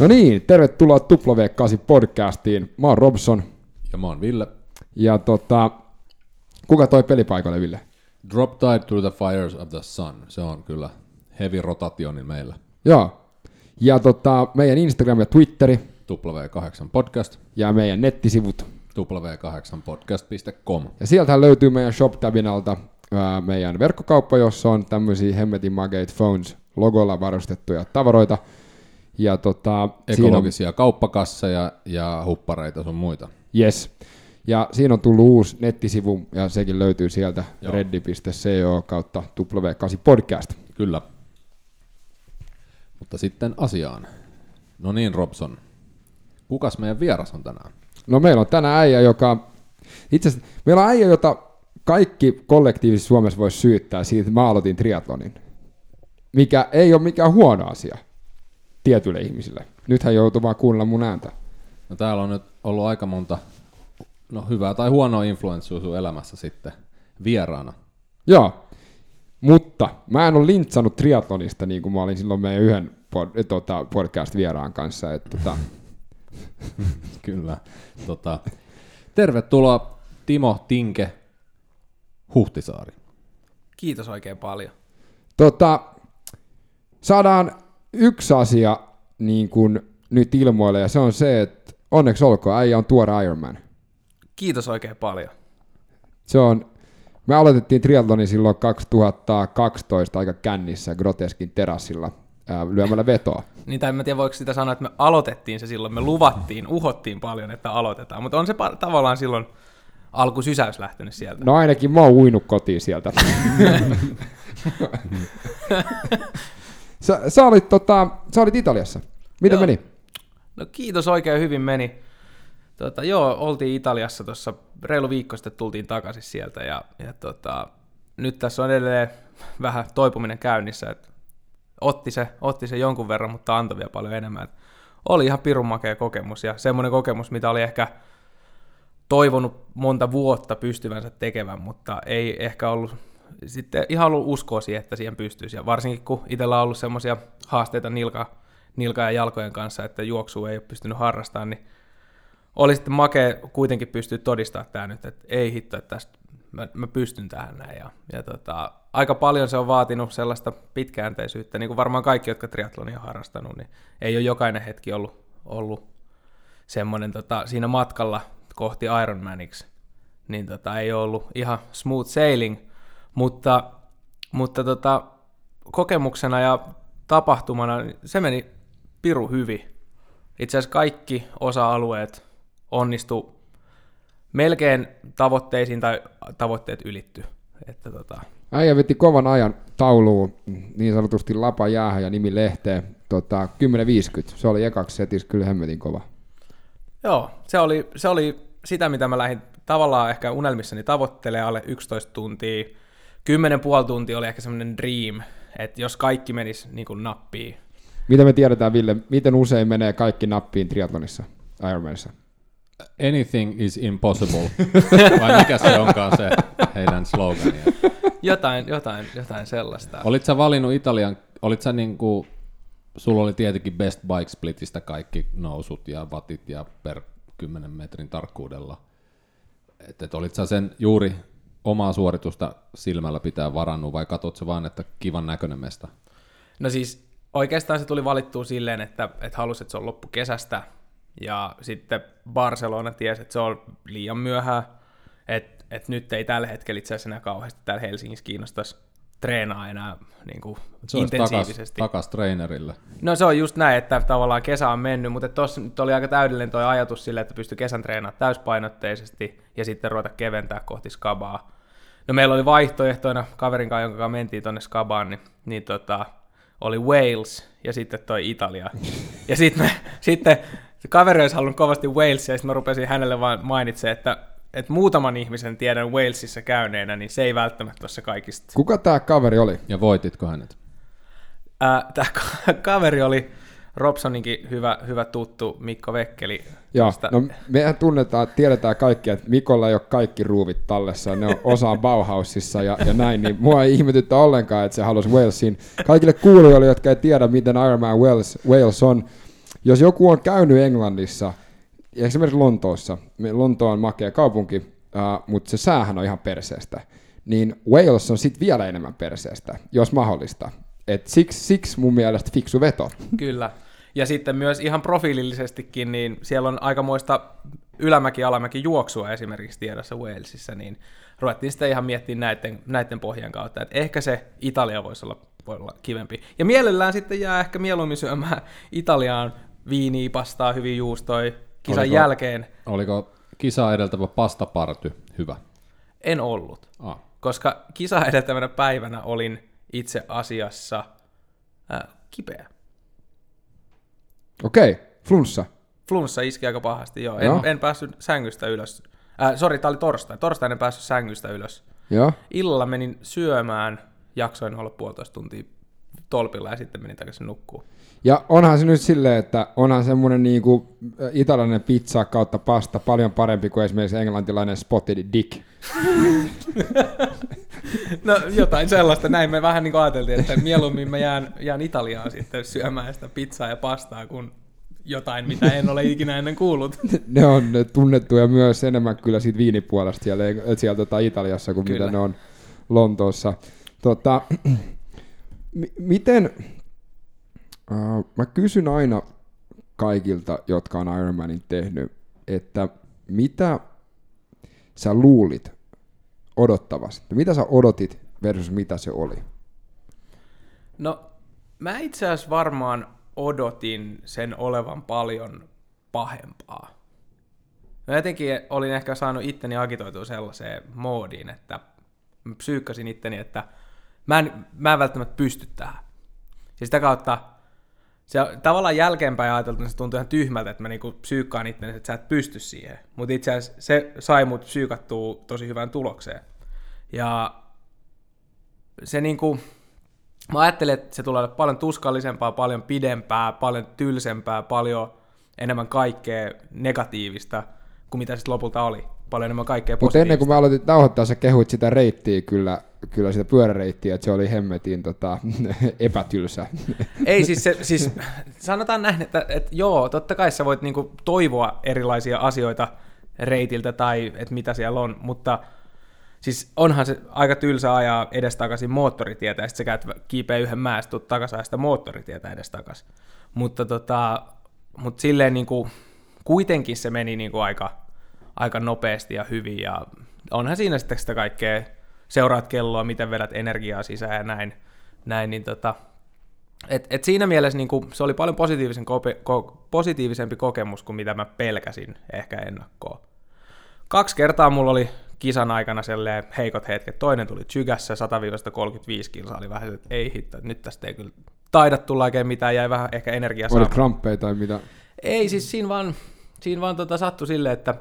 No niin, tervetuloa W8 podcastiin. Mä oon Robson. Ja mä oon Ville. Ja tota, kuka toi pelipaikalle, Ville? Drop Tide Through the Fires of the Sun. Se on kyllä heavy rotationin meillä. Joo. Ja tota, meidän Instagram ja Twitteri. W8 Podcast. Ja meidän nettisivut. W8podcast.com. Ja sieltähän löytyy meidän shop-tabin alta ää, meidän verkkokauppa, jossa on tämmöisiä hemmetin Magate Phones logolla varustettuja tavaroita. Ja tota, Ekologisia on... kauppakasseja ja huppareita sun muita. Yes. Ja siinä on tullut uusi nettisivu, ja sekin löytyy sieltä reddi.co kautta W8 podcast. Kyllä. Mutta sitten asiaan. No niin, Robson. Kukas meidän vieras on tänään? No meillä on tänään äijä, joka... Itse asiassa meillä on äijä, jota kaikki kollektiivisesti Suomessa voisi syyttää siitä, että mä aloitin triatlonin. Mikä ei ole mikään huono asia tietyille ihmisille. Nythän joutuu vaan kuunnella mun ääntä. No täällä on nyt ollut aika monta no, hyvää tai huonoa influenssua sun elämässä sitten vieraana. Joo, mutta mä en ole lintsannut triatlonista niin kuin mä olin silloin meidän yhden pod, tota, podcast-vieraan kanssa. Että, tota. Kyllä. Tota, tervetuloa Timo Tinke Huhtisaari. Kiitos oikein paljon. Tota, saadaan yksi asia niin kuin nyt ilmoille, ja se on se, että onneksi olkoon, äijä on tuore Ironman. Kiitos oikein paljon. Se on, me aloitettiin triathloni silloin 2012 aika kännissä Groteskin terassilla ää, lyömällä vetoa. niin tai en tiedä voiko sitä sanoa, että me aloitettiin se silloin, me luvattiin, uhottiin paljon, että aloitetaan, mutta on se pa- tavallaan silloin alkusysäys lähtenyt sieltä. No ainakin mä oon uinut kotiin sieltä. sä, sä, olit, tota, sä olit Italiassa. Miten Joo. meni? No kiitos, oikein hyvin meni. Tota, joo, oltiin Italiassa tuossa reilu viikko sitten tultiin takaisin sieltä ja, ja tota, nyt tässä on edelleen vähän toipuminen käynnissä, että otti se, otti se jonkun verran, mutta antoi vielä paljon enemmän. Et oli ihan pirun makea kokemus ja semmoinen kokemus, mitä oli ehkä toivonut monta vuotta pystyvänsä tekevän, mutta ei ehkä ollut sitten ihan ollut uskoa siihen, että siihen pystyisi. Ja varsinkin kun itsellä on ollut semmoisia haasteita nilka, nilka ja jalkojen kanssa, että juoksu ei ole pystynyt harrastamaan, niin oli sitten makea kuitenkin pystyä todistamaan tämä nyt, että ei hitto, että tästä mä, mä pystyn tähän näin. Ja, ja tota, aika paljon se on vaatinut sellaista pitkäänteisyyttä, niin kuin varmaan kaikki, jotka triatlonia on harrastanut, niin ei ole jokainen hetki ollut, ollut semmoinen tota, siinä matkalla kohti Ironmaniksi, niin tota, ei ollut ihan smooth sailing, mutta, mutta tota, kokemuksena ja tapahtumana niin se meni piru hyvin. Itse asiassa kaikki osa-alueet onnistu melkein tavoitteisiin tai tavoitteet ylitty. Että tota... Äijä veti kovan ajan tauluun niin sanotusti lapa jäähän ja nimi lehteen. Tota, 10.50, se oli ekaksi setissä kyllä hemmetin kova. Joo, se oli, se oli sitä, mitä mä lähdin tavallaan ehkä unelmissani tavoittelemaan alle 11 tuntia. 10,5 tuntia oli ehkä semmoinen dream, että jos kaikki menisi niin kuin nappiin. Mitä me tiedetään, Ville, miten usein menee kaikki nappiin triathlonissa, Ironmanissa? Anything is impossible. Vai mikä se onkaan se heidän slogania? Jotain, jotain, jotain sellaista. Olit sä valinnut Italian, olit sä niinku, sulla oli tietenkin Best Bike Splitistä kaikki nousut ja vatit ja per 10 metrin tarkkuudella. Että et olit sä sen juuri omaa suoritusta silmällä pitää varannut vai katsot se vaan, että kivan näköinen mesta? No siis oikeastaan se tuli valittua silleen, että, että halusi, että se on loppu kesästä, ja sitten Barcelona tiesi, että se on liian myöhään, että, että nyt ei tällä hetkellä itse asiassa enää kauheasti täällä Helsingissä kiinnostaisi treenaa enää niin kuin se intensiivisesti. Takas, takas trainerille. No se on just näin, että tavallaan kesä on mennyt, mutta tuossa nyt oli aika täydellinen tuo ajatus sille, että pystyi kesän treenaamaan täyspainotteisesti ja sitten ruveta keventää kohti skabaa. No meillä oli vaihtoehtoina kaverin kanssa, jonka kanssa mentiin tuonne skabaan, niin, niin tota, oli Wales ja sitten toi Italia. Ja sitten, me, sitten kaveri olisi halunnut kovasti Walesia, ja sitten mä rupesin hänelle vaan mainitsemaan, että että muutaman ihmisen tiedän Walesissa käyneenä, niin se ei välttämättä ole se kaikista. Kuka tämä kaveri oli? Ja voititko hänet? Tämä kaveri oli Robsoninkin hyvä, hyvä tuttu Mikko Vekkeli. Joo, no mehän tunnetaan, tiedetään kaikki, että Mikolla ei ole kaikki ruuvit tallessa, ne on osa Bauhausissa ja, ja näin, niin mua ei ihmetyttä ollenkaan, että se halusi Walesin. Kaikille kuulijoille, jotka ei tiedä, miten Ironman Wales, Wales on, jos joku on käynyt Englannissa, esimerkiksi Lontoossa, Lonto on makea kaupunki, uh, mutta se säähän on ihan perseestä, niin Wales on sitten vielä enemmän perseestä, jos mahdollista. Et siksi, siksi mun mielestä fiksu veto. Kyllä. Ja sitten myös ihan profiilillisestikin, niin siellä on aikamoista ylämäki-alamäki juoksua esimerkiksi tiedossa Walesissa, niin ruvettiin sitten ihan miettimään näiden, näiden pohjan kautta, että ehkä se Italia voisi olla, voi olla kivempi. Ja mielellään sitten jää ehkä mieluummin syömään Italiaan viiniä, pastaa, hyvin juustoi kisan Oliko- jälkeen. Oliko kisaa edeltävä pastaparty hyvä? En ollut, Ah. koska kisa edeltävänä päivänä olin itse asiassa äh, kipeä. Okei, okay. flunssa. Flunssa iski aika pahasti, joo. En, Joo. en päässyt sängystä ylös. Äh, sori, tää oli torstai. Torstaina en päässyt sängystä ylös. Joo. Illalla menin syömään, jaksoin olla puolitoista tuntia tolpilla ja sitten menin takaisin nukkuun. Ja onhan se nyt silleen, että onhan semmoinen niinku äh, italialainen pizza kautta pasta paljon parempi kuin esimerkiksi englantilainen spotted dick. No jotain sellaista, näin me vähän niin kuin ajateltiin, että mieluummin mä jään, jään Italiaan sitten syömään sitä pizzaa ja pastaa kuin jotain, mitä en ole ikinä ennen kuullut. ne on tunnettuja myös enemmän kyllä siitä viinipuolesta siellä, siellä tota Italiassa kuin Kyllä. mitä ne on Lontoossa. Tota, mi- miten, uh, mä kysyn aina kaikilta, jotka on Ironmanin tehnyt, että mitä sä luulit odottavasti? Mitä sä odotit versus mitä se oli? No, mä itse asiassa varmaan odotin sen olevan paljon pahempaa. Mä jotenkin olin ehkä saanut itteni agitoitua sellaiseen moodiin, että mä psyykkasin itteni, että mä en, mä en välttämättä pysty tähän. Ja sitä kautta se tavallaan jälkeenpäin ajateltuna se tuntui ihan tyhmältä, että mä niinku psyykkaan itteni, että sä et pysty siihen. Mutta itse asiassa se sai mut psyykattua tosi hyvään tulokseen. Ja se niinku, mä ajattelin, että se tulee paljon tuskallisempaa, paljon pidempää, paljon tylsempää, paljon enemmän kaikkea negatiivista kuin mitä sitten lopulta oli. Paljon enemmän kaikkea Mutta ennen kuin mä aloitin nauhoittaa, sä kehuit sitä reittiä kyllä, kyllä sitä pyöräreittiä, että se oli hemmetin tota, epätylsä. Ei siis, se, siis sanotaan näin, että, että joo, totta kai sä voit niinku toivoa erilaisia asioita reitiltä tai että mitä siellä on, mutta siis onhan se aika tylsä ajaa edestakaisin moottoritietä, ja sitten sä käyt kiipeä yhden mäestä, tuut takaisin sitä moottoritietä edestakaisin. Mutta tota, mut silleen niinku, kuitenkin se meni niinku aika, aika nopeasti ja hyvin, ja onhan siinä sitten sitä kaikkea, seuraat kelloa, miten vedät energiaa sisään ja näin, näin niin tota, et, et siinä mielessä niin kuin, se oli paljon positiivisen kope, ko, positiivisempi kokemus kuin mitä mä pelkäsin ehkä ennakkoon. Kaksi kertaa mulla oli kisan aikana selleen heikot hetket. Toinen tuli Chygässä 100-35 kilsaa, oli vähän, että ei hitto, nyt tästä ei kyllä taida tulla oikein mitään, jäi vähän ehkä energiaa Oli saamaan. kramppeja tai mitä? Ei, siis siinä vaan, siinä vaan tota sattui silleen, että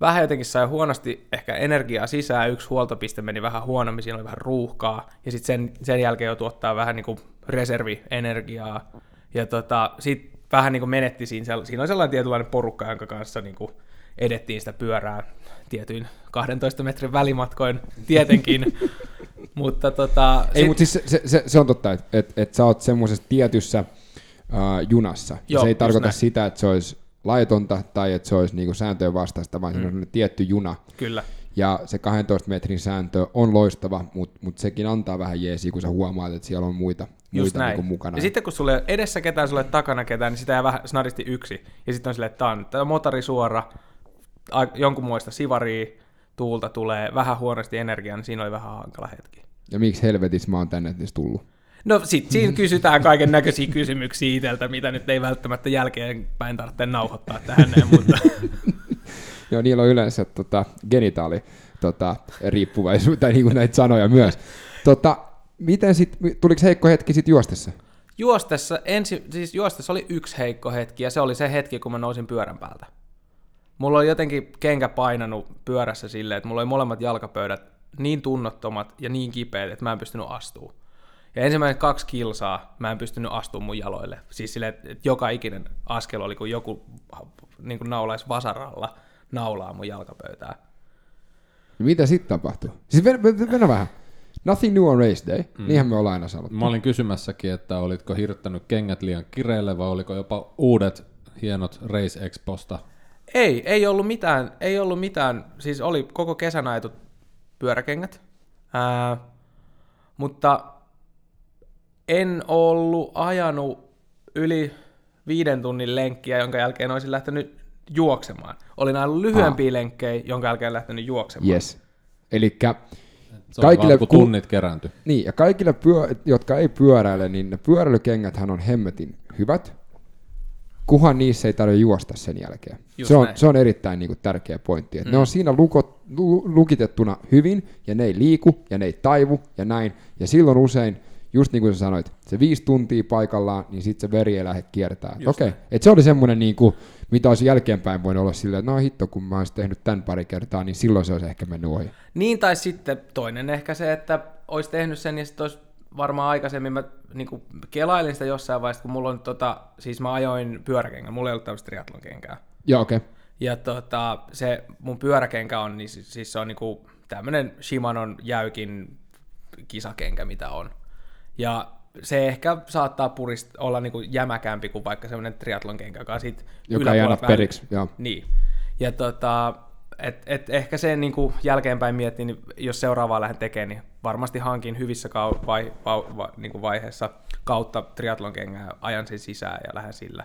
vähän jotenkin sai huonosti ehkä energiaa sisään, yksi huoltopiste meni vähän huonommin, siinä oli vähän ruuhkaa, ja sitten sen, sen jälkeen joutui ottaa vähän niin kuin reservienergiaa, ja tota, sitten vähän niin kuin menetti siinä, siinä oli sellainen tietynlainen porukka, jonka kanssa niin kuin edettiin sitä pyörää tietyin 12 metrin välimatkoin tietenkin, mutta tota, Ei, sit- mutta siis se, se, se, on totta, että et, et sä oot semmoisessa tietyssä uh, junassa. Ja Joo, se ei tarkoita näin. sitä, että se olisi laitonta tai että se olisi niinku sääntöjen vastaista, vaan mm. se on tietty juna. kyllä. Ja se 12 metrin sääntö on loistava, mutta mut sekin antaa vähän jeesiä, kun sä huomaat, että siellä on muita, Just muita näin. niinku mukana. Ja sitten kun sulle ei edessä ketään, sulle ei takana ketään, niin sitä jää vähän snadisti yksi. Ja sitten on silleen, että tämä on motori suora, a- jonkunmoista sivaria, tuulta tulee, vähän huonosti energiaa, niin siinä oli vähän hankala hetki. ja miksi helvetissä mä oon tänne edes tullut? No sit siinä kysytään kaiken näköisiä kysymyksiä itseltä, mitä nyt ei välttämättä jälkeenpäin tarvitse nauhoittaa tähän mutta Joo, niillä on yleensä tota, genitaali tota, riippuvaisuus, tai niinku näitä sanoja myös. Tota, miten sit, tuliko heikko hetki sit juostessa? juostessa, ensi, siis juostessa oli yksi heikko hetki, ja se oli se hetki, kun mä nousin pyörän päältä. Mulla oli jotenkin kenkä painanut pyörässä silleen, että mulla oli molemmat jalkapöydät niin tunnottomat ja niin kipeät, että mä en pystynyt astuu. Ja ensimmäiset kaksi kilsaa mä en pystynyt astumaan mun jaloille. Siis silleen, että joka ikinen askel oli, kun joku niin kuin naulaisi vasaralla naulaa mun jalkapöytää. Mitä sitten tapahtui? Siis ven, ven, ven vähän. Nothing new on race day, mm. niinhän me ollaan aina sanottu. Mä olin kysymässäkin, että olitko hirttänyt kengät liian kireelle vai oliko jopa uudet hienot Race Exposta Ei, ei ollut mitään, ei ollut mitään, siis oli koko kesän ajetut pyöräkengät, ää, mutta en ollut ajanut yli viiden tunnin lenkkiä, jonka jälkeen olisin lähtenyt juoksemaan. Olin ajanut lyhyempiä lenkkejä, jonka jälkeen lähtenyt juoksemaan. Yes. Oli Kaikille vaan, kun ku- tunnit kerääntyi. Niin, ja kaikille, pyö- jotka ei pyöräile, niin ne pyöräilykengäthän on hemmetin hyvät, kuhan niissä ei tarvitse juosta sen jälkeen. Just Se on, näin. se on erittäin niin kuin, tärkeä pointti. Että mm. Ne on siinä lukot, lu, lukitettuna hyvin, ja ne ei liiku, ja ne ei taivu, ja näin. Ja silloin usein, just niin kuin sä sanoit, se viisi tuntia paikallaan, niin sitten se veri ei lähde kiertää. Okei, okay. et se oli semmoinen, niin kuin, mitä olisi jälkeenpäin voinut olla silleen, että no hitto, kun mä olisin tehnyt tämän pari kertaa, niin silloin se olisi ehkä mennyt ohi. Niin, tai sitten toinen ehkä se, että olisi tehnyt sen ja sitten olisi varmaan aikaisemmin, mä niin kelailin sitä jossain vaiheessa, kun mulla on tota, siis mä ajoin pyöräkengän, mulla ei ollut tämmöistä triathlon-kenkää. Joo, okei. Okay. Ja tota, se mun pyöräkenkä on, niin siis, siis se on niinku tämmönen Shimanon jäykin kisakenkä, mitä on. Ja se ehkä saattaa purist, olla niinku jämäkämpi kuin vaikka semmoinen triathlon-kenkä, joka sit Joka ei anna periksi, joo. Niin. Ja tota, et, et ehkä sen niinku jälkeenpäin miettii, niin jos seuraavaa lähden tekemään, niin varmasti hankin hyvissä kau- vai, vai, vai, niinku vaiheessa kautta triathlon-kengää, ajan sen sisään ja lähden sillä.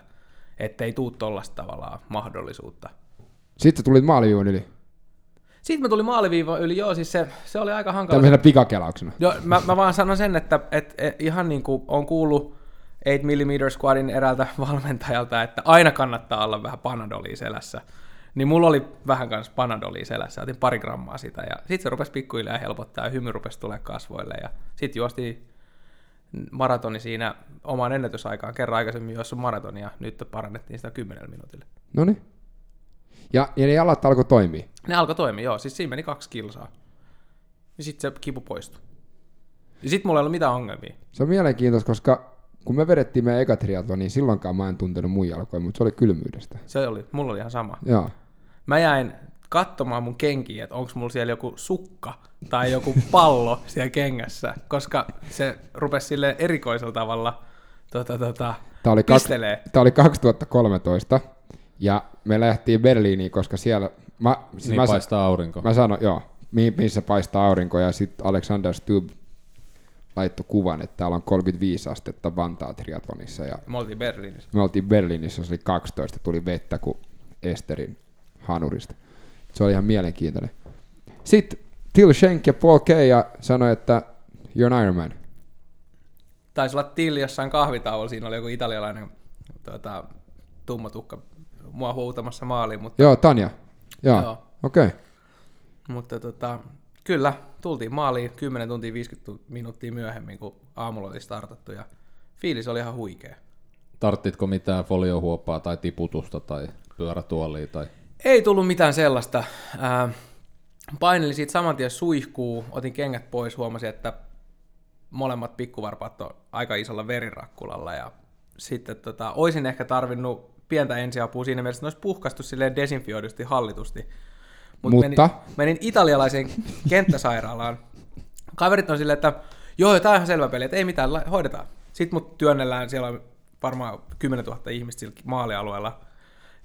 Ettei tuu tollasta tavallaan mahdollisuutta. Sitten tulit maaliviivan yli. Sitten mä tulin maaliviiva yli, joo, siis se, se oli aika hankala. Tämmöisenä pikakelauksena. Joo, mä, mä vaan sanon sen, että et, et, ihan niin kuin on kuullut 8mm Squadin eräältä valmentajalta, että aina kannattaa olla vähän panadolia selässä. Niin mulla oli vähän kanssa panadolia selässä, otin pari grammaa sitä ja sitten se rupesi pikkuhiljaa helpottaa ja hymy rupesi tulee kasvoille ja sitten juostiin maratoni siinä omaan ennätysaikaan. Kerran aikaisemmin juossut maratonia, nyt parannettiin sitä 10 minuutille. No niin. Ja, ja ne jalat alkoi toimia. Ne alkoi toimia, joo. Siis siinä meni kaksi kilsaa. Ja sitten se kipu poistui. Ja sitten mulla ei ollut mitään ongelmia. Se on mielenkiintoista, koska kun me vedettiin meidän eka triathlon, niin silloinkaan mä en tuntenut mun jalkoja, mutta se oli kylmyydestä. Se oli, mulla oli ihan sama. Joo. Mä jäin katsomaan mun kenkiä, että onko mulla siellä joku sukka tai joku pallo siellä kengässä, koska se rupesi sille erikoisella tavalla tota, tota, Tämä oli, pistelee. tää oli 2013, ja me lähtiin Berliiniin, koska siellä... Mä, siis Niin mä, sa- paistaa aurinko. mä sanoin, joo, mi- missä paistaa aurinko, ja sitten Alexander Stubb laittoi kuvan, että täällä on 35 astetta Vantaa triathlonissa, ja Me oltiin Berliinissä. me oltiin Berliinissä, se oli 12, tuli vettä kuin Esterin hanurista. Se oli ihan mielenkiintoinen. Sitten Till Schenk ja Paul Keija sanoi, että you're an Ironman. Taisi olla Till jossain kahvitauolla, siinä oli joku italialainen tota, tumma tukka mua huutamassa maaliin, mutta, Joo, Tanja. Joo, Joo. okei. Okay. mutta tota, kyllä, tultiin maaliin 10 tuntia 50 tu- minuuttia myöhemmin, kun aamulla oli startattu ja fiilis oli ihan huikea. Tarttitko mitään foliohuopaa tai tiputusta tai pyörätuolia tai... Ei tullut mitään sellaista. Ää, painelin siitä saman tien suihkuu, otin kengät pois, huomasin, että molemmat pikkuvarpaat on aika isolla verirakkulalla ja sitten tota, oisin ehkä tarvinnut pientä ensiapua siinä mielessä, että ne olisi puhkastu silleen desinfioidusti hallitusti. Mut Mutta? Menin, menin italialaiseen kenttäsairaalaan. Kaverit on silleen, että joo, tämä on ihan selvä peli, että ei mitään, hoidetaan. Sitten mut työnnellään, siellä on varmaan 10 000 ihmistä sillä maalialueella,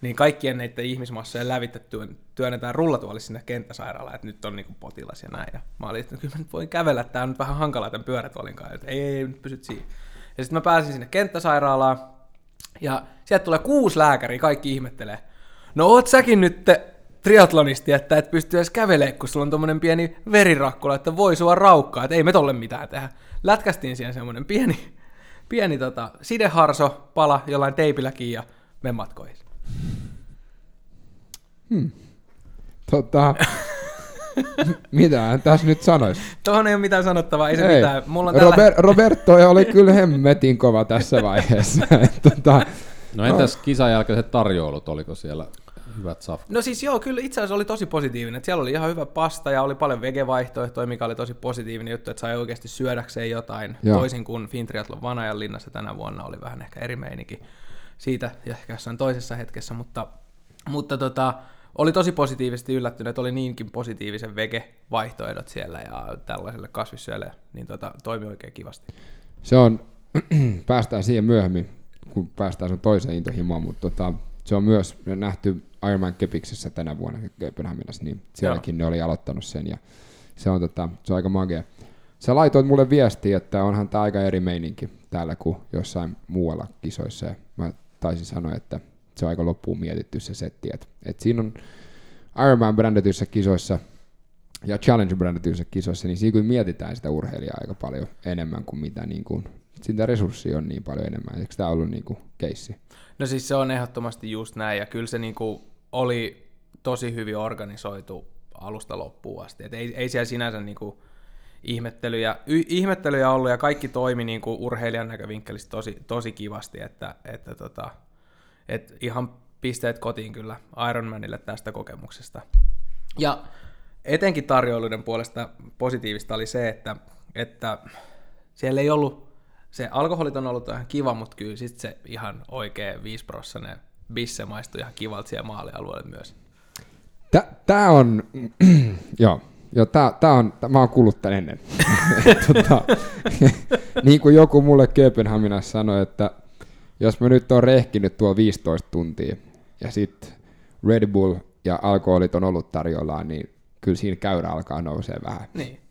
niin kaikkien näiden ihmismassojen lävitse työn- työnnetään rullatuolissa sinne kenttäsairaalaan, että nyt on niinku potilas ja näin. Ja mä olin, että kyllä mä nyt voin kävellä, tää on nyt vähän hankalaa tämän pyörätuolin kanssa, että ei, ei, ei nyt pysyt siinä. Ja sitten mä pääsin sinne kenttäsairaalaan, ja sieltä tulee kuusi lääkäriä, kaikki ihmettelee. No oot säkin nyt triatlonisti, että et pysty edes kävelemään, kun sulla on tommonen pieni verirakkula, että voi sua raukkaa, että ei me tolle mitään tehdä. Lätkästiin siihen semmonen pieni, pieni tota, sideharso, pala jollain teipilläkin ja me matkoihin. Tota, mitä tässä nyt sanoisi? Tuohon ei ole mitään sanottavaa, ei se mitään. Mulla on tällä... Robert, Roberto oli kyllä hemmetin kova tässä vaiheessa. tota, No entäs kisan jälkeiset tarjoulut, oliko siellä hyvät safkat? No siis joo, kyllä itse asiassa oli tosi positiivinen. Että siellä oli ihan hyvä pasta ja oli paljon vegevaihtoehtoja, mikä oli tosi positiivinen juttu, että sai oikeasti syödäkseen jotain. Joo. Toisin kuin Fintriathlon Vanajan linnassa tänä vuonna oli vähän ehkä eri meininki siitä ja ehkä jossain toisessa hetkessä, mutta, mutta tota, oli tosi positiivisesti yllättynyt, että oli niinkin positiivisen vege-vaihtoehdot siellä ja tällaiselle kasvissyölle, niin tota, toimi oikein kivasti. Se on, päästään siihen myöhemmin, kun päästään sun toiseen intohimoon, mutta tota, se on myös nähty Ironman Kepiksessä tänä vuonna Kööpenhaminassa, niin sielläkin Joo. ne oli aloittanut sen ja se on, tota, se on aika magea. Sä laitoit mulle viestiä, että onhan tämä aika eri meininki täällä kuin jossain muualla kisoissa. Ja mä taisin sanoa, että se on aika loppuun mietitty se setti. Et, et siinä on Ironman brändetyissä kisoissa ja Challenge brändetyissä kisoissa, niin siinä mietitään sitä urheilijaa aika paljon enemmän kuin mitä niin kuin, sitä resurssia on niin paljon enemmän. Eikö tämä ollut niin kuin keissi? No siis se on ehdottomasti just näin, ja kyllä se niin kuin oli tosi hyvin organisoitu alusta loppuun asti. Et ei, ei siellä sinänsä niin kuin ihmettelyjä, y, ihmettelyjä ollut, ja kaikki toimi niin kuin urheilijan näkövinkkelistä tosi, tosi kivasti, että, että tota, et ihan pisteet kotiin kyllä Ironmanille tästä kokemuksesta. Ja etenkin tarjoiluiden puolesta positiivista oli se, että, että siellä ei ollut, se alkoholit on ollut ihan kiva, mutta kyllä sit se ihan oikea 5 prossanen bisse maistui ihan kivalta siellä maalialueelle myös. Tämä on, joo, joo tää, tää on, tää, mä oon kuullut tän ennen. tota, niin kuin joku mulle Kööpenhaminassa sanoi, että jos mä nyt oon rehkinyt tuo 15 tuntia ja sitten Red Bull ja alkoholit on ollut tarjolla, niin kyllä siinä käyrä alkaa nousee vähän. Niin.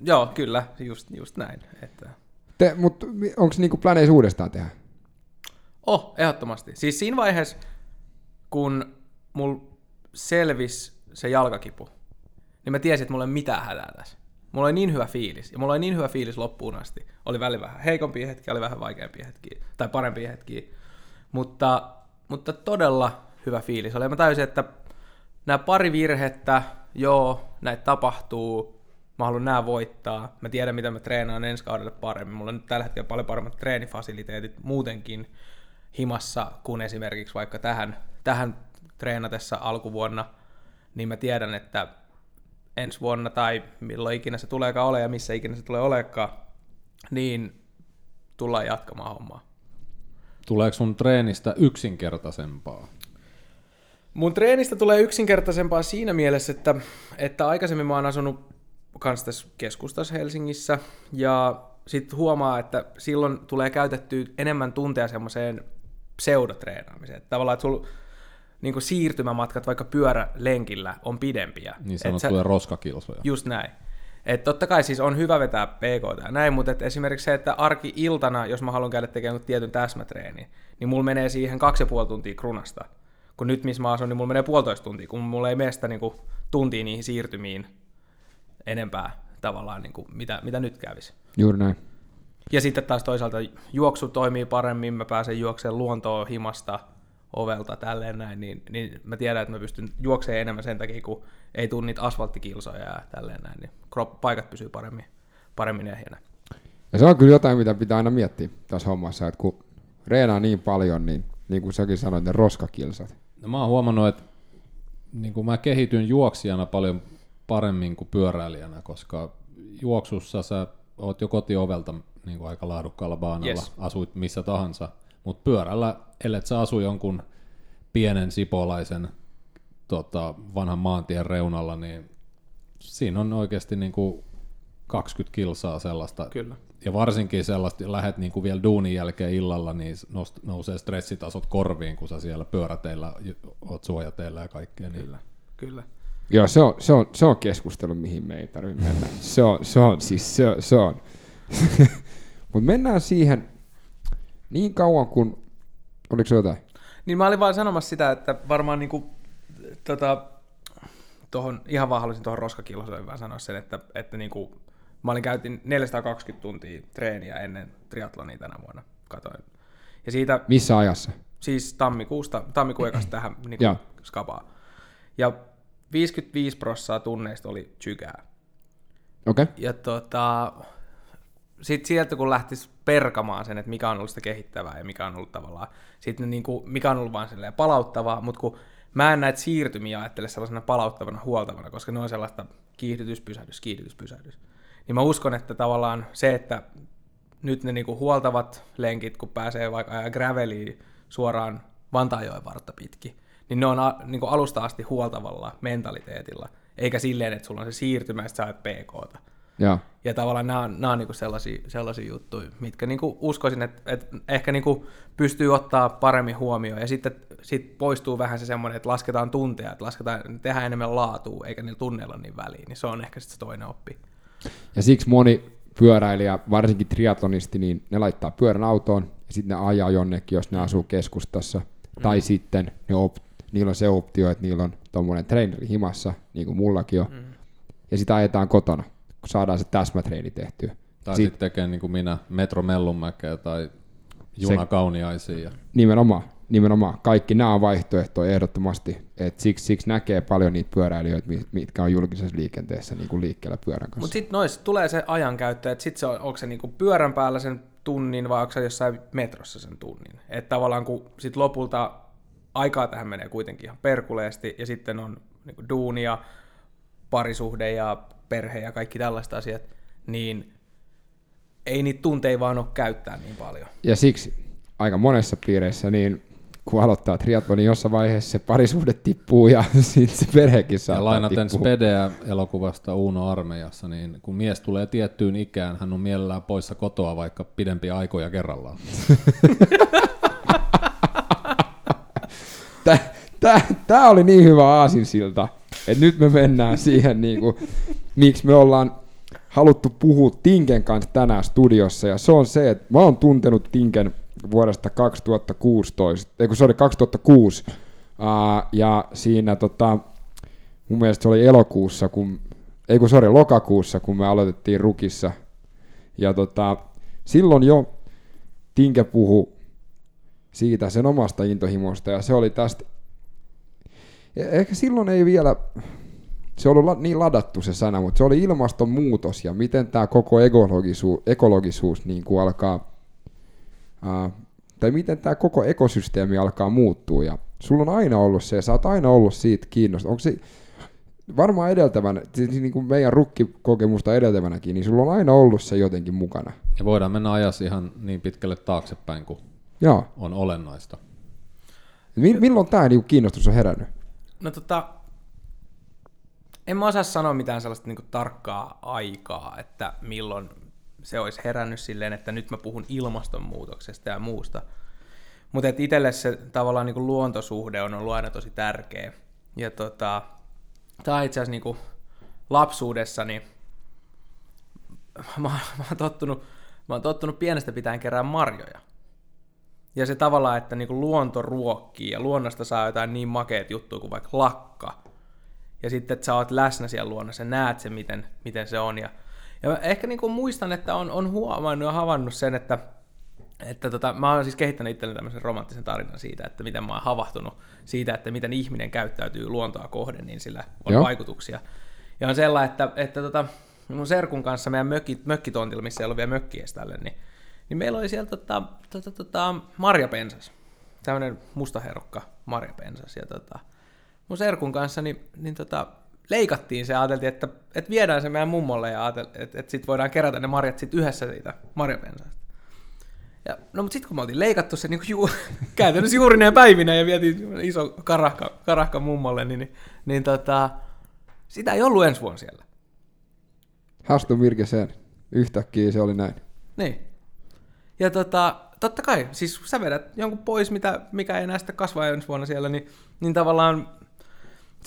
Joo, kyllä, just, just näin. Että... Te, mutta onko niinku planeissa uudestaan tehdä? Oh, ehdottomasti. Siis siinä vaiheessa, kun mulla selvisi se jalkakipu, niin mä tiesin, että mulla ei mitään hätää tässä. Mulla oli niin hyvä fiilis, ja mulla oli niin hyvä fiilis loppuun asti. Oli välillä vähän heikompia hetkiä, oli vähän vaikeampia hetkiä, tai parempia hetkiä. Mutta, mutta todella hyvä fiilis oli. Ja mä täysin, että nämä pari virhettä, joo, näitä tapahtuu, mä haluan nämä voittaa, mä tiedän mitä mä treenaan ensi kaudelle paremmin, mulla on nyt tällä hetkellä paljon paremmat treenifasiliteetit muutenkin himassa kuin esimerkiksi vaikka tähän, tähän treenatessa alkuvuonna, niin mä tiedän, että ensi vuonna tai milloin ikinä se tuleekaan ole ja missä ikinä se tulee olekaan, niin tullaan jatkamaan hommaa. Tuleeko sun treenistä yksinkertaisempaa? Mun treenistä tulee yksinkertaisempaa siinä mielessä, että, että aikaisemmin mä oon asunut kanssa tässä keskustassa Helsingissä, ja sitten huomaa, että silloin tulee käytettyä enemmän tunteja semmoiseen pseudotreenaamiseen. Tavallaan, että sulla niin kuin siirtymämatkat vaikka pyörälenkillä on pidempiä. Niin sanottuja roskakilsoja. Just näin. Et totta kai siis on hyvä vetää PK ja näin, mutta et esimerkiksi se, että arki-iltana, jos mä haluan käydä tekemään tietyn täsmätreeni, niin mulla menee siihen kaksi ja puoli tuntia krunasta. Kun nyt missä mä asun, niin mulla menee puolitoista tuntia, kun mulla ei mene sitä niin kuin, tuntia niihin siirtymiin enempää tavallaan, niin kuin, mitä, mitä nyt kävisi. Juuri näin. Ja sitten taas toisaalta juoksu toimii paremmin, mä pääsen juoksemaan luontoon himasta, ovelta, tälleen näin, niin, niin mä tiedän, että mä pystyn juoksemaan enemmän sen takia, kun ei tule niitä asfalttikilsoja ja tälleen näin, niin krop, paikat pysyy paremmin, paremmin ehjänä. Ja se on kyllä jotain, mitä pitää aina miettiä tässä hommassa, että kun reenaa niin paljon, niin niin kuin säkin sanoit, ne roskakilsat. No mä oon huomannut, että niin kuin mä kehityn juoksijana paljon paremmin kuin pyöräilijänä, koska juoksussa sä oot jo kotiovelta niin kuin aika laadukkaalla baanalla, yes. asuit missä tahansa, mutta pyörällä, ellei sä asu jonkun pienen sipolaisen tota, vanhan maantien reunalla, niin siinä on oikeasti niin kuin 20 kilsaa sellaista. Kyllä. Ja varsinkin sellaista, lähet niin kuin vielä duunin jälkeen illalla, niin nost, nousee stressitasot korviin, kun sä siellä pyöräteillä oot suojateilla ja kaikkea. Niin. Kyllä, kyllä. Joo, se on, se on, se on keskustelu, mihin me ei tarvitse mennä. Se on, se on siis, se, se on. Mutta mennään siihen niin kauan kuin, oliko se jotain? Niin mä olin vaan sanomassa sitä, että varmaan niinku, tota, tohon, ihan vaan haluaisin tuohon roskakiloseen vaan sanoa sen, että, että niinku, mä olin käytin 420 tuntia treeniä ennen triatlonia tänä vuonna, katoin. Ja siitä, Missä ajassa? Siis tammikuusta, tammikuun ekasta tähän niinku, skapaa. Ja 55 prossaa tunneista oli chykää. Okei. Okay. Ja tota, sitten sieltä kun lähtisi perkamaan sen, että mikä on ollut sitä kehittävää ja mikä on ollut tavallaan, sitten niin kuin, mikä on ollut vaan palauttavaa, mutta kun mä en näitä siirtymiä ajattele sellaisena palauttavana, huoltavana, koska ne on sellaista kiihdytyspysähdys, kiihdytyspysähdys. Niin mä uskon, että tavallaan se, että nyt ne niinku huoltavat lenkit, kun pääsee vaikka ajaa graveliin suoraan Vantaajoen vartta pitkin, niin ne on a, niin kuin alusta asti huoltavalla mentaliteetilla, eikä silleen, että sulla on se siirtymä, että sä saat Joo. Ja tavallaan nämä on, nämä on niin sellaisia, sellaisia juttuja, mitkä niin uskoisin, että, että ehkä niin pystyy ottaa paremmin huomioon. Ja sitten sit poistuu vähän se semmoinen, että lasketaan tunteja, että lasketaan, tehdään enemmän laatua, eikä niillä tunneilla niin väliin. Niin se on ehkä sitten se toinen oppi. Ja siksi moni pyöräilijä, varsinkin triatlonisti, niin ne laittaa pyörän autoon ja sitten ne ajaa jonnekin, jos ne asuu keskustassa. Mm. Tai sitten ne op, niillä on se optio, että niillä on tuommoinen treeneri himassa, niin kuin mullakin on. Mm. Ja sitä ajetaan kotona kun saadaan se täsmätreeni tehtyä. Tai sitten sit tekee niin kuin minä, metro Mellunmäkeä tai juna se, kauniaisiin. Ja... Nimenomaan, nimenomaan. Kaikki nämä on vaihtoehtoja ehdottomasti. Et siksi, siksi näkee paljon niitä pyöräilijöitä, mitkä on julkisessa liikenteessä niin kuin liikkeellä pyörän kanssa. Mutta sitten noissa tulee se ajankäyttö, että sitten se on, onko se niin kuin pyörän päällä sen tunnin vai onko se jossain metrossa sen tunnin. Että tavallaan kun sit lopulta aikaa tähän menee kuitenkin ihan perkuleesti ja sitten on niin kuin duunia, parisuhde ja perhe ja kaikki tällaiset asiat, niin ei niitä tunteja vaan ole käyttää niin paljon. Ja siksi aika monessa piireissä, niin kun aloittaa triathlon, niin jossain vaiheessa se parisuhde tippuu ja sitten se perhekin saa Ja lainaten Spedeä elokuvasta Uno Armeijassa, niin kun mies tulee tiettyyn ikään, hän on mielellään poissa kotoa vaikka pidempiä aikoja kerrallaan. Tämä oli niin hyvä aasinsilta, että nyt me mennään siihen, niin kuin, miksi me ollaan haluttu puhua Tinken kanssa tänään studiossa, ja se on se, että mä oon tuntenut Tinken vuodesta 2016, ei kun se oli 2006, uh, ja siinä tota, mun mielestä se oli elokuussa, kun, ei kun oli lokakuussa, kun me aloitettiin Rukissa, ja tota, silloin jo Tinke puhu siitä sen omasta intohimosta, ja se oli tästä ehkä silloin ei vielä, se ollut la, niin ladattu se sana, mutta se oli ilmastonmuutos ja miten tämä koko ekologisuus, ekologisuus niin kuin alkaa, ää, tai miten tämä koko ekosysteemi alkaa muuttua. Ja sulla on aina ollut se, ja sä oot aina ollut siitä kiinnostunut. Onko se varmaan edeltävänä, siis niin kuin meidän rukkikokemusta edeltävänäkin, niin sulla on aina ollut se jotenkin mukana. Ja voidaan mennä ajassa ihan niin pitkälle taaksepäin kuin Joo. on olennaista. Milloin tämä niin kiinnostus on herännyt? No tota, en mä osaa sanoa mitään sellaista niin tarkkaa aikaa, että milloin se olisi herännyt silleen, että nyt mä puhun ilmastonmuutoksesta ja muusta. Mutta itselle se tavallaan niin luontosuhde on ollut aina tosi tärkeä. Ja tota, tämä itse asiassa niin lapsuudessani, mä, mä, oon tottunut, mä oon tottunut pienestä pitäen kerää marjoja. Ja se tavallaan, että niinku luonto ruokkii ja luonnosta saa jotain niin makeet juttuja kuin vaikka lakka. Ja sitten, että sä oot läsnä siellä luonnossa ja näet sen, miten, miten se on. Ja, ja ehkä niinku muistan, että on, on huomannut ja havannut sen, että, että tota, mä oon siis kehittänyt itselleni tämmöisen romanttisen tarinan siitä, että miten mä oon havahtunut siitä, että miten ihminen käyttäytyy luontoa kohden, niin sillä on Joo. vaikutuksia. Ja on sellainen, että, että tota, mun serkun kanssa meidän mökki, mökkitontilla, missä ei ollut vielä mökkiä tälle, niin niin meillä oli siellä tota, tota, tota, marjapensas. Tämmöinen mustaherukka marjapensas. Ja tota, mun serkun kanssa niin, niin tota, leikattiin se, ajateltiin, että, että viedään se meidän mummolle ja että, että, että sitten voidaan kerätä ne marjat sit yhdessä siitä marjapensasta. Ja, no mutta sitten kun me oltiin leikattu se niin ju, käytännössä juuri ne päivinä ja vietiin iso karahka, karahka mummolle, niin, niin, niin tota, sitä ei ollut ensi vuonna siellä. Hastu virke sen. Yhtäkkiä se oli näin. Niin. Ja tota, totta kai, siis sä vedät jonkun pois, mitä, mikä ei enää sitten kasva ensi vuonna siellä, niin, niin tavallaan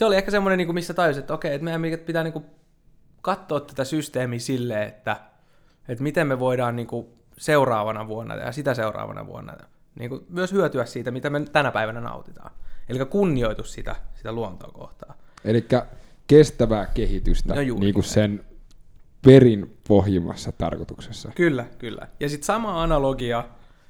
se oli ehkä semmoinen, niin missä tajusin, että okei, että meidän pitää niin kuin katsoa tätä systeemiä silleen, että, että miten me voidaan niin kuin seuraavana vuonna ja sitä seuraavana vuonna niin kuin myös hyötyä siitä, mitä me tänä päivänä nautitaan. Eli kunnioitus sitä, sitä luontoa kohtaa. Eli kestävää kehitystä, no niin kuin sen perin pohjimmassa tarkoituksessa. Kyllä, kyllä. Ja sitten sama analogia,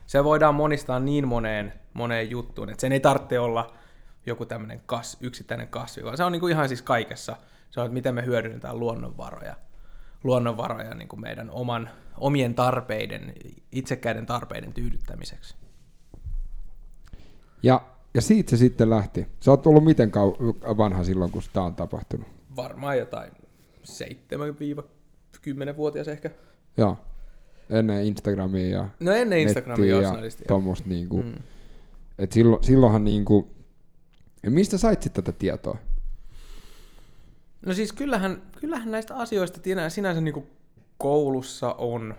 se voidaan monistaa niin moneen, moneen juttuun, että sen ei tarvitse olla joku tämmöinen kas, yksittäinen kasvi, vaan se on niin kuin ihan siis kaikessa. Se on, että miten me hyödynnetään luonnonvaroja, luonnonvaroja niin kuin meidän oman, omien tarpeiden, itsekkäiden tarpeiden tyydyttämiseksi. Ja, ja siitä se sitten lähti. Sä oot ollut miten kau- vanha silloin, kun tämä on tapahtunut? Varmaan jotain 7 10-vuotias ehkä. Joo. Ennen Instagramia ja No ennen Instagramia ja tuommoista niinku. Mm. Et silloin, silloinhan niinku, Ja mistä sait sitten tätä tietoa? No siis kyllähän, kyllähän näistä asioista sinänsä niin koulussa on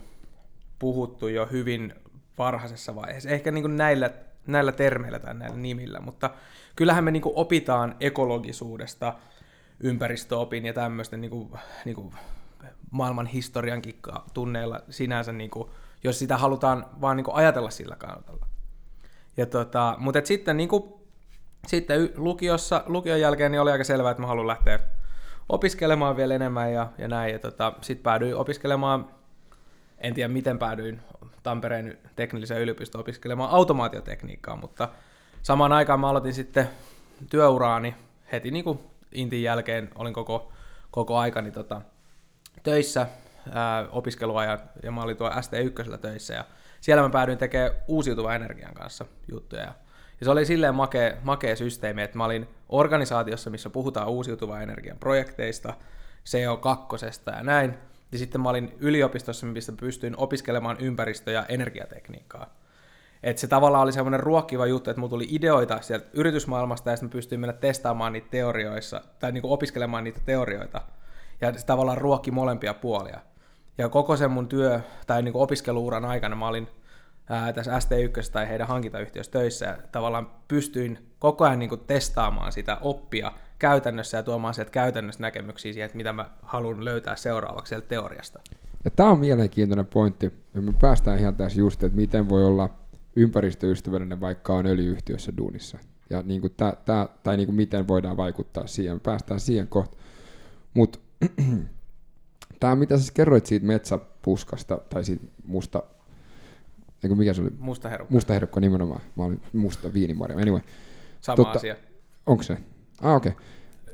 puhuttu jo hyvin varhaisessa vaiheessa. Ehkä niin kuin näillä, näillä termeillä tai näillä nimillä, mutta kyllähän me niin kuin opitaan ekologisuudesta, ympäristöopin ja tämmöisten niin kuin, niin kuin maailman historiankin tunneilla sinänsä, niin kuin, jos sitä halutaan vaan niin kuin ajatella sillä kannalta. Ja tota, mutta et sitten, niin kuin, sitten lukiossa, lukion jälkeen niin oli aika selvää, että mä haluan lähteä opiskelemaan vielä enemmän ja, ja näin. Ja tota, sitten päädyin opiskelemaan, en tiedä miten päädyin Tampereen teknillisen yliopistoon opiskelemaan automaatiotekniikkaa, mutta samaan aikaan mä aloitin sitten työuraani heti niin kuin Intin jälkeen, olin koko, koko aikani tota, töissä ää, opiskeluajan ja mä olin tuo ST1 töissä ja siellä mä päädyin tekemään uusiutuvan energian kanssa juttuja. Ja, ja se oli silleen makea, makea systeemi, että mä olin organisaatiossa, missä puhutaan uusiutuvan energian projekteista, CO2 ja näin. Ja sitten mä olin yliopistossa, missä pystyin opiskelemaan ympäristö- ja energiatekniikkaa. Et se tavallaan oli semmoinen ruokkiva juttu, että mulla tuli ideoita sieltä yritysmaailmasta ja sitten mä pystyin mennä testaamaan niitä teorioissa, tai niinku opiskelemaan niitä teorioita. Ja se tavallaan ruokki molempia puolia. Ja koko sen mun työ, tai niinku opiskeluuran aikana mä olin ää, tässä ST1 tai heidän hankintayhtiössä töissä ja tavallaan pystyin koko ajan niinku testaamaan sitä oppia käytännössä ja tuomaan sieltä käytännössä näkemyksiä siihen, että mitä mä haluan löytää seuraavaksi sieltä teoriasta. Ja tämä on mielenkiintoinen pointti. Ja me päästään ihan tässä just, että miten voi olla ympäristöystävällinen, vaikka on öljyyhtiössä duunissa. Ja niin kuin tää, tää, tai niin kuin miten voidaan vaikuttaa siihen. Me päästään siihen kohta. Mutta tämä, mitä sä kerroit siitä metsäpuskasta, tai siitä musta, eikö mikä se oli? Musta herukka. Musta herukka nimenomaan. Mä olin musta viinimarja. Anyway, Sama totta. asia. onko se? Ah, okei. Okay.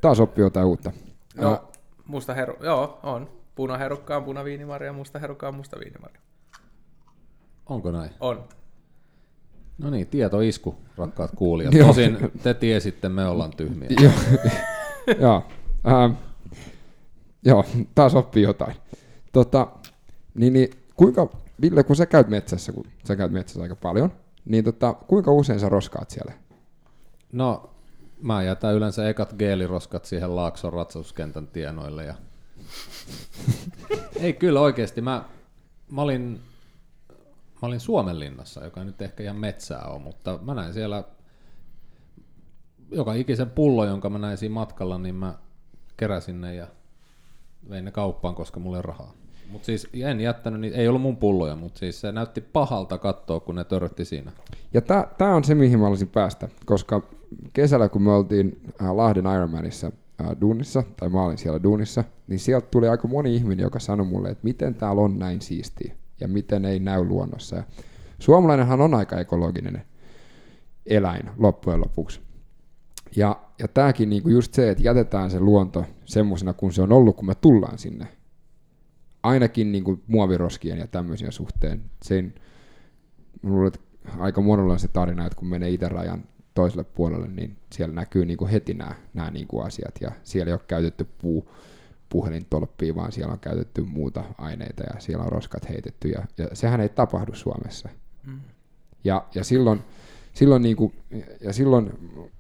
Taas oppii jotain uutta. No, Ää, musta heru, joo, on. Punaherukka on punaviinimarja, musta herukka on musta viinimarja. Onko näin? On. No niin, tietoisku, rakkaat kuulijat. Tosin te tiesitte, me ollaan tyhmiä. Joo, joo. Ähm, joo, taas oppii jotain. Tota, niin, niin, kuinka, Ville, kun sä käyt metsässä, kun sä käyt metsässä aika paljon, niin tota, kuinka usein sä roskaat siellä? No, mä jätän yleensä ekat geeliroskat siihen Laakson ratsastuskentän tienoille. Ja... Ei kyllä oikeasti, mä, mä olin mä olin Suomenlinnassa, joka nyt ehkä ihan metsää on, mutta mä näin siellä joka ikisen pullo, jonka mä näin siinä matkalla, niin mä keräsin ne ja vein ne kauppaan, koska mulla ei rahaa. Mutta siis en jättänyt niitä, ei ollut mun pulloja, mutta siis se näytti pahalta katsoa, kun ne törrötti siinä. Ja tämä on se, mihin mä haluaisin päästä, koska kesällä, kun me oltiin äh, Lahden Ironmanissa äh, duunissa, tai mä olin siellä duunissa, niin sieltä tuli aika moni ihminen, joka sanoi mulle, että miten täällä on näin siistiä, ja miten ei näy luonnossa. Ja suomalainenhan on aika ekologinen eläin loppujen lopuksi. Ja, ja tämäkin niinku just se, että jätetään se luonto semmoisena kuin se on ollut, kun me tullaan sinne. Ainakin niinku muoviroskien ja tämmöisen suhteen. Sen, luulen, että aika monella on se tarina, että kun menee itärajan toiselle puolelle, niin siellä näkyy niinku heti nämä, nämä niinku asiat. Ja siellä ei ole käytetty puu, puhelintolppia, vaan siellä on käytetty muuta aineita ja siellä on roskat heitetty. Ja, ja sehän ei tapahdu Suomessa. Mm. Ja, ja silloin, silloin niinku, ja silloin,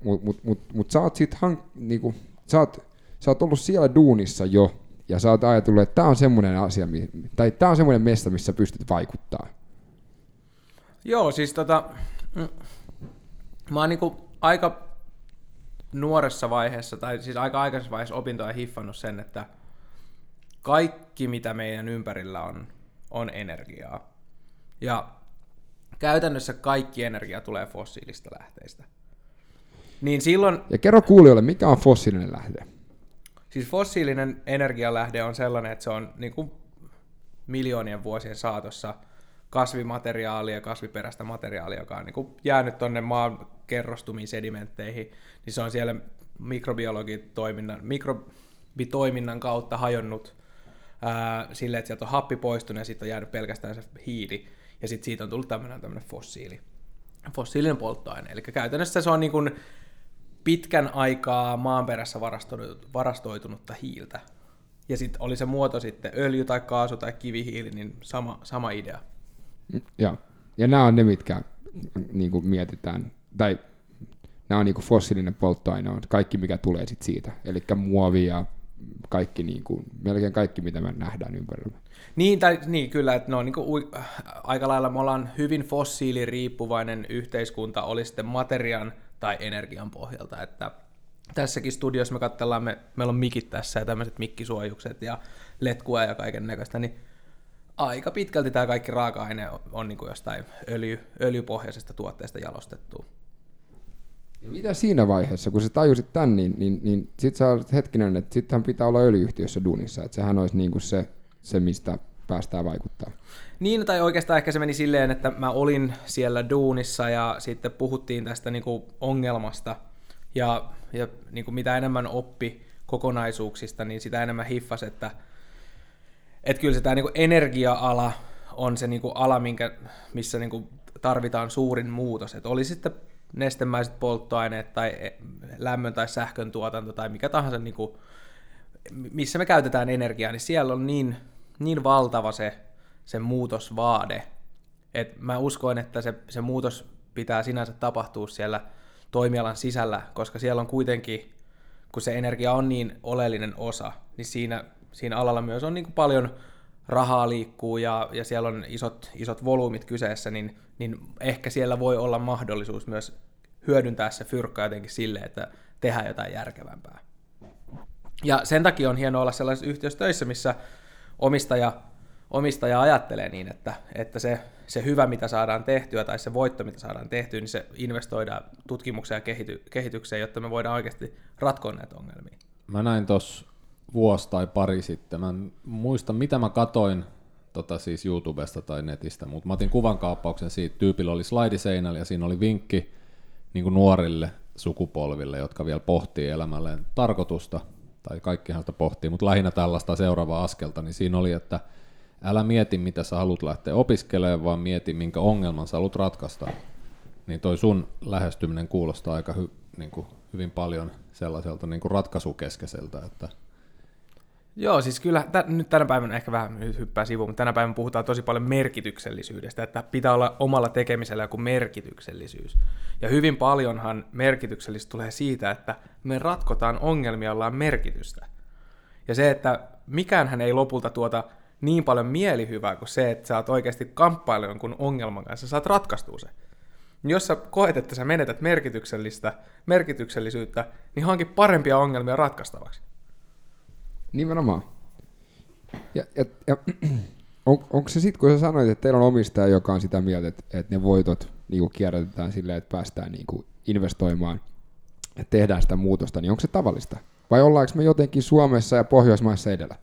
mut, mut, mut, mut sä oot sit hank, niinku, sä oot, sä oot ollut siellä duunissa jo, ja sä oot ajatellut, että tämä on semmoinen asia, tai tämä on semmoinen mesta, missä pystyt vaikuttaa. Joo, siis tota, mä oon niinku aika nuoressa vaiheessa, tai siis aika aikaisessa vaiheessa opintoja hiffannut sen, että kaikki mitä meidän ympärillä on, on energiaa. Ja käytännössä kaikki energia tulee fossiilista lähteistä. Niin silloin, Ja kerro kuulijoille, mikä on fossiilinen lähde? Siis fossiilinen energialähde on sellainen, että se on niin kuin miljoonien vuosien saatossa kasvimateriaalia, kasviperäistä materiaalia, joka on niin kuin jäänyt tuonne maan kerrostumiin sedimentteihin, niin se on siellä mikrobiologitoiminnan, mikrobitoiminnan kautta hajonnut silleen, että sieltä on happi poistunut ja sitten on jäänyt pelkästään se hiili, ja sitten siitä on tullut tämmöinen, tämmöinen fossiili, fossiilinen polttoaine. Eli käytännössä se on niin kuin pitkän aikaa maanperässä varastoitunut- varastoitunutta hiiltä. Ja sitten oli se muoto sitten öljy tai kaasu tai kivihiili, niin sama, sama idea. Ja, ja nämä on ne, mitkä niin kuin mietitään, tai nämä on niin kuin fossiilinen polttoaine, on kaikki mikä tulee sit siitä. Eli muovi ja kaikki, niin kuin, melkein kaikki mitä me nähdään ympärillä. Niin, tai, niin kyllä, että no, niin kuin, aika lailla me ollaan hyvin fossiiliriippuvainen yhteiskunta, oli sitten materian tai energian pohjalta, että tässäkin studiossa me katsellaan, me, meillä on mikit tässä ja tämmöiset mikkisuojukset ja letkua ja kaiken näköistä, niin aika pitkälti tämä kaikki raaka-aine on, on niin kuin jostain öljy, öljypohjaisesta tuotteesta jalostettu. Ja mitä siinä vaiheessa, kun sä tajusit tämän, niin, niin, niin sit sä olet hetkinen, että sittenhän pitää olla öljyyhtiössä duunissa, että sehän olisi niin kuin se, se, mistä päästään vaikuttaa. Niin, tai oikeastaan ehkä se meni silleen, että mä olin siellä duunissa ja sitten puhuttiin tästä niin kuin ongelmasta, ja, ja niin kuin mitä enemmän oppi kokonaisuuksista, niin sitä enemmän hiffas, että, että kyllä se tämä niin kuin energia-ala on se niin kuin ala, minkä, missä niin kuin tarvitaan suurin muutos. Että oli sitten nestemäiset polttoaineet tai e, lämmön tai sähkön tuotanto tai mikä tahansa, niin kuin, missä me käytetään energiaa, niin siellä on niin, niin valtava se, se muutosvaade, että mä uskon, että se, se muutos pitää sinänsä tapahtua siellä toimialan sisällä, koska siellä on kuitenkin, kun se energia on niin oleellinen osa, niin siinä, siinä alalla myös on niin kuin paljon rahaa liikkuu ja, ja siellä on isot, isot volyymit kyseessä, niin, niin ehkä siellä voi olla mahdollisuus myös hyödyntää se fyrkka jotenkin sille, että tehdään jotain järkevämpää. Ja sen takia on hienoa olla sellaisessa yhtiössä töissä, missä omistaja, omistaja ajattelee niin, että, että se, se hyvä, mitä saadaan tehtyä, tai se voitto, mitä saadaan tehtyä, niin se investoidaan tutkimukseen ja kehity, kehitykseen, jotta me voidaan oikeasti ratkoa näitä ongelmia. Mä näin tuossa vuosi tai pari sitten. Mä en muista, mitä mä katoin tota siis YouTubesta tai netistä, mutta mä otin kuvankaappauksen siitä. Tyypillä oli slaidiseinällä ja siinä oli vinkki niin kuin nuorille sukupolville, jotka vielä pohtii elämälleen tarkoitusta, tai kaikkihan sitä pohtii, mutta lähinnä tällaista seuraavaa askelta, niin siinä oli, että älä mieti, mitä sä haluat lähteä opiskelemaan, vaan mieti, minkä ongelman sä haluat ratkaista. Niin toi sun lähestyminen kuulostaa aika hy, niin kuin hyvin paljon sellaiselta niin kuin ratkaisukeskeiseltä, että Joo, siis kyllä t- nyt tänä päivänä ehkä vähän hyppää sivuun, mutta tänä päivänä puhutaan tosi paljon merkityksellisyydestä, että pitää olla omalla tekemisellä joku merkityksellisyys. Ja hyvin paljonhan merkityksellisyys tulee siitä, että me ratkotaan ongelmia, ollaan merkitystä. Ja se, että mikään ei lopulta tuota niin paljon mielihyvää kuin se, että sä oot oikeasti kamppailu jonkun ongelman kanssa, saat ratkaistua se. Jos sä koet, että sä menetät merkityksellistä, merkityksellisyyttä, niin hanki parempia ongelmia ratkaistavaksi. Nimenomaan. Ja, ja, ja on, onko se sitten, kun sä sanoit, että teillä on omistaja, joka on sitä mieltä, että, että ne voitot niin kierrätetään silleen, että päästään niin kuin investoimaan ja tehdään sitä muutosta, niin onko se tavallista? Vai ollaanko me jotenkin Suomessa ja Pohjoismaissa edellä?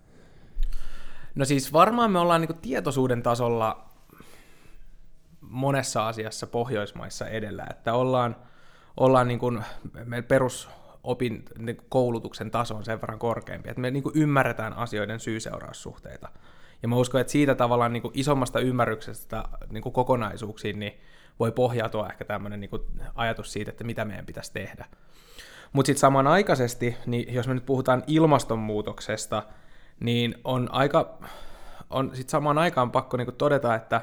No siis varmaan me ollaan niin tietoisuuden tasolla monessa asiassa Pohjoismaissa edellä, että ollaan, ollaan niin kuin, perus opin, niin koulutuksen taso on sen verran korkeampi, että me niin kuin ymmärretään asioiden syy-seuraussuhteita. Ja mä uskon, että siitä tavallaan niin kuin isommasta ymmärryksestä niin kuin kokonaisuuksiin niin voi pohjautua ehkä tämmöinen niin ajatus siitä, että mitä meidän pitäisi tehdä. Mutta sitten samanaikaisesti, niin jos me nyt puhutaan ilmastonmuutoksesta, niin on aika, on sitten samaan aikaan pakko niin kuin todeta, että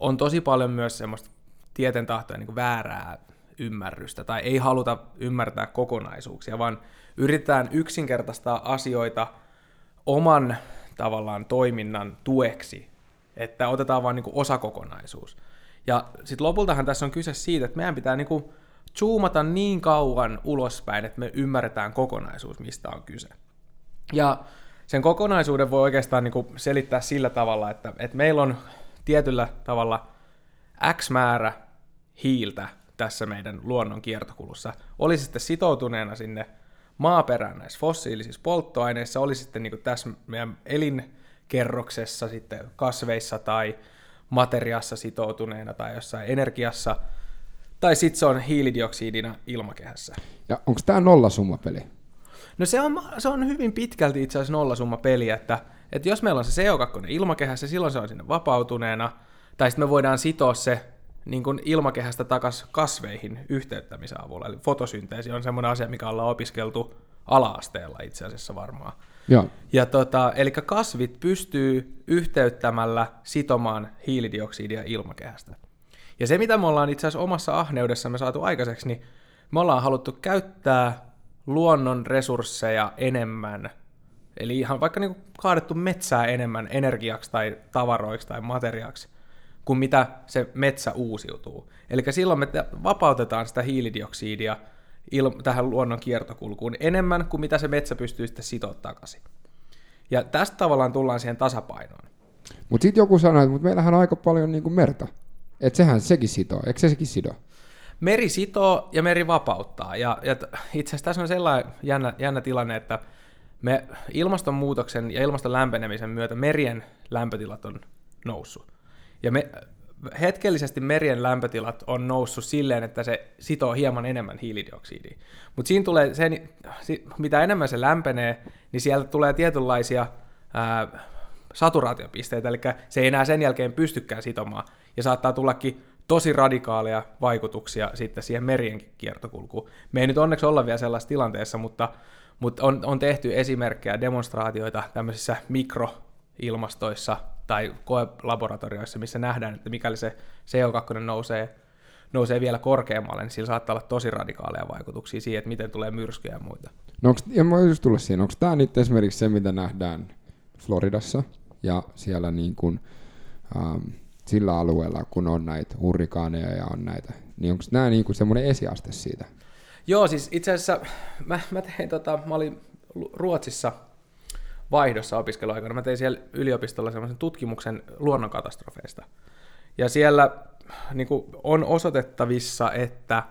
on tosi paljon myös semmoista tieten tahtoja niin väärää ymmärrystä tai ei haluta ymmärtää kokonaisuuksia, vaan yritetään yksinkertaistaa asioita oman tavallaan toiminnan tueksi, että otetaan vain niin osakokonaisuus. Ja sitten lopultahan tässä on kyse siitä, että meidän pitää niin zoomata niin kauan ulospäin, että me ymmärretään kokonaisuus, mistä on kyse. Ja sen kokonaisuuden voi oikeastaan niin selittää sillä tavalla, että, että meillä on tietyllä tavalla X määrä hiiltä tässä meidän luonnon kiertokulussa. Oli sitten sitoutuneena sinne maaperään näissä fossiilisissa polttoaineissa, oli sitten niin tässä meidän elinkerroksessa sitten kasveissa tai materiassa sitoutuneena tai jossain energiassa, tai sitten se on hiilidioksidina ilmakehässä. Ja onko tämä nollasummapeli? No se on, se on hyvin pitkälti itse asiassa nollasummapeli, että, että jos meillä on se CO2 ilmakehässä, silloin se on sinne vapautuneena, tai sitten me voidaan sitoa se niin kuin ilmakehästä takaisin kasveihin yhteyttämisen avulla. Eli fotosynteesi on semmoinen asia, mikä ollaan opiskeltu ala-asteella itse asiassa varmaan. Joo. Ja tota, eli kasvit pystyy yhteyttämällä sitomaan hiilidioksidia ilmakehästä. Ja se, mitä me ollaan itse asiassa omassa ahneudessamme saatu aikaiseksi, niin me ollaan haluttu käyttää luonnon resursseja enemmän, eli ihan vaikka niin kaadettu metsää enemmän energiaksi tai tavaroiksi tai materiaaksi, kuin mitä se metsä uusiutuu. Eli silloin me vapautetaan sitä hiilidioksidia il- tähän luonnon kiertokulkuun enemmän kuin mitä se metsä pystyy sitten sitoa takaisin. Ja tästä tavallaan tullaan siihen tasapainoon. Mutta sitten joku sanoi, että meillähän on aika paljon niinku merta. Että sehän sekin sitoo. Eikö se sekin sido? Meri sitoo ja meri vapauttaa. Ja, ja itse asiassa tässä on sellainen jännä, jännä tilanne, että me ilmastonmuutoksen ja ilmaston lämpenemisen myötä merien lämpötilat on noussut. Ja me, hetkellisesti merien lämpötilat on noussut silleen, että se sitoo hieman enemmän hiilidioksidia. Mutta siinä tulee se, mitä enemmän se lämpenee, niin sieltä tulee tietynlaisia ää, saturaatiopisteitä, eli se ei enää sen jälkeen pystykään sitomaan, ja saattaa tullakin tosi radikaaleja vaikutuksia sitten siihen merienkin kiertokulkuun. Me ei nyt onneksi olla vielä sellaisessa tilanteessa, mutta, mutta on, on tehty esimerkkejä, demonstraatioita tämmöisissä mikroilmastoissa tai koelaboratorioissa, missä nähdään, että mikäli se CO2 nousee, nousee vielä korkeammalle, niin sillä saattaa olla tosi radikaaleja vaikutuksia siihen, että miten tulee myrskyjä ja muita. No onks, ja mä just tulla siinä, onko tämä nyt esimerkiksi se, mitä nähdään Floridassa ja siellä niin kuin, ähm, sillä alueella, kun on näitä hurrikaaneja ja on näitä, niin onko nämä niin kuin semmoinen esiaste siitä? Joo, siis itse asiassa mä, mä tein tota, mä olin Ruotsissa vaihdossa opiskeluaikana. Mä tein siellä yliopistolla semmoisen tutkimuksen luonnonkatastrofeista. Ja siellä niin kuin, on osoitettavissa, että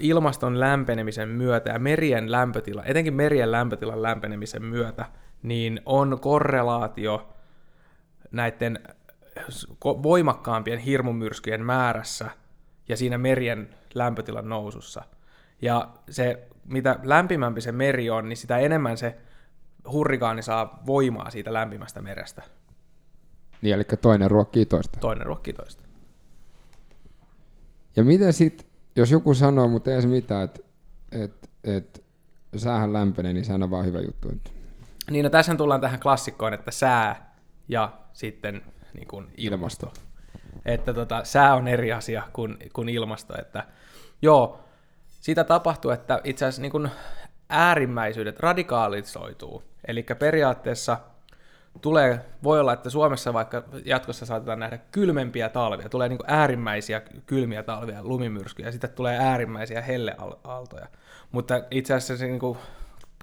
ilmaston lämpenemisen myötä ja merien lämpötila, etenkin merien lämpötilan lämpenemisen myötä, niin on korrelaatio näiden voimakkaampien hirmumyrskyjen määrässä ja siinä merien lämpötilan nousussa. Ja se, mitä lämpimämpi se meri on, niin sitä enemmän se hurrikaani saa voimaa siitä lämpimästä merestä. Niin, eli toinen ruokkii toista. Toinen ruokkii toista. Ja miten sitten, jos joku sanoo, mutta ei se mitään, että et, et, säähän lämpenee, niin sehän on vaan hyvä juttu. Niin, no tässä tullaan tähän klassikkoon, että sää ja sitten niin kuin ilmasto. ilmasto. Että tota, sää on eri asia kuin, kuin ilmasto. Että, joo, sitä tapahtuu, että itse asiassa niin kuin äärimmäisyydet radikaalisoituu. Eli periaatteessa tulee, voi olla, että Suomessa vaikka jatkossa saatetaan nähdä kylmempiä talvia, tulee niin äärimmäisiä kylmiä talvia, lumimyrskyjä, ja sitten tulee äärimmäisiä helleaaltoja. Mutta itse asiassa se niin kuin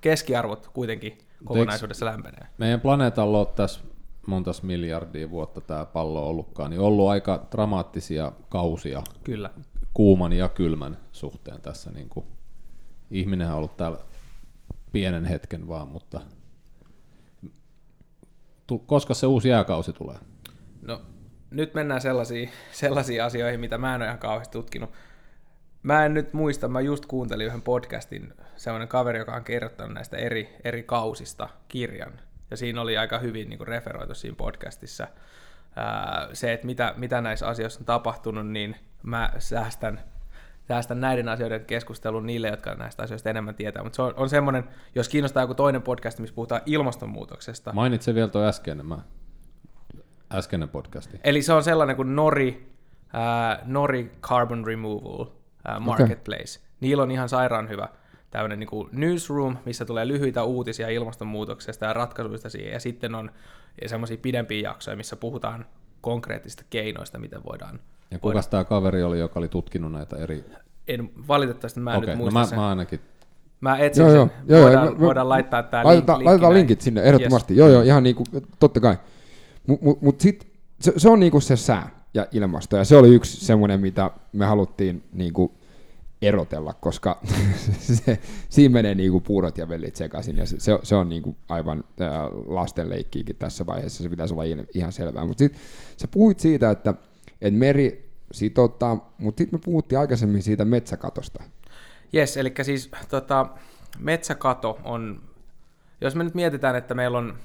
keskiarvot kuitenkin kokonaisuudessa lämpenee. Meidän planeetalla on tässä montas miljardia vuotta tämä pallo ollutkaan, niin ollut aika dramaattisia kausia Kyllä. kuuman ja kylmän suhteen tässä. Niin kuin, ihminenhän on ollut täällä pienen hetken vaan, mutta koska se uusi jääkausi tulee? No, nyt mennään sellaisiin, sellaisiin asioihin, mitä mä en ole ihan kauheasti tutkinut. Mä en nyt muista, mä just kuuntelin yhden podcastin, sellainen kaveri, joka on kirjoittanut näistä eri, eri kausista kirjan. Ja siinä oli aika hyvin niin kuin referoitu siinä podcastissa ää, se, että mitä, mitä näissä asioissa on tapahtunut, niin mä säästän säästän näiden asioiden keskustelun niille, jotka näistä asioista enemmän tietää. Mutta se on, on semmoinen, jos kiinnostaa joku toinen podcast, missä puhutaan ilmastonmuutoksesta. Mainitse vielä tuo äskeinen, mä, äskeinen podcasti. Eli se on sellainen kuin Nori, äh, Nori Carbon Removal äh, Marketplace. Okay. Niillä on ihan sairaan hyvä tämmöinen niin kuin newsroom, missä tulee lyhyitä uutisia ilmastonmuutoksesta ja ratkaisuista siihen, ja sitten on semmoisia pidempiä jaksoja, missä puhutaan konkreettisista keinoista, miten voidaan ja kuka tämä kaveri oli, joka oli tutkinut näitä eri... En, valitettavasti mä en okay, nyt no muista mä, sen. mä ainakin Mä etsin joo, sen. Joo, voidaan, joo, voidaan laittaa tää laitetaan, link, laitetaan linkit sinne, ehdottomasti. Yes. Joo, joo, ihan niin kuin, totta kai. Mutta mut, mut sit, se, se on niin kuin se sää ja ilmasto, ja se oli yksi semmoinen, mitä me haluttiin niin kuin erotella, koska se, siinä menee niin kuin puurot ja vellit sekaisin, ja se, se, se on niin kuin aivan äh, lastenleikkiikin tässä vaiheessa, se pitäisi olla ihan selvää. Mutta sitten sä puhuit siitä, että, että meri sitottaa, mutta sitten me puhuttiin aikaisemmin siitä metsäkatosta. Jes, eli siis tota, metsäkato on, jos me nyt mietitään, että meillä on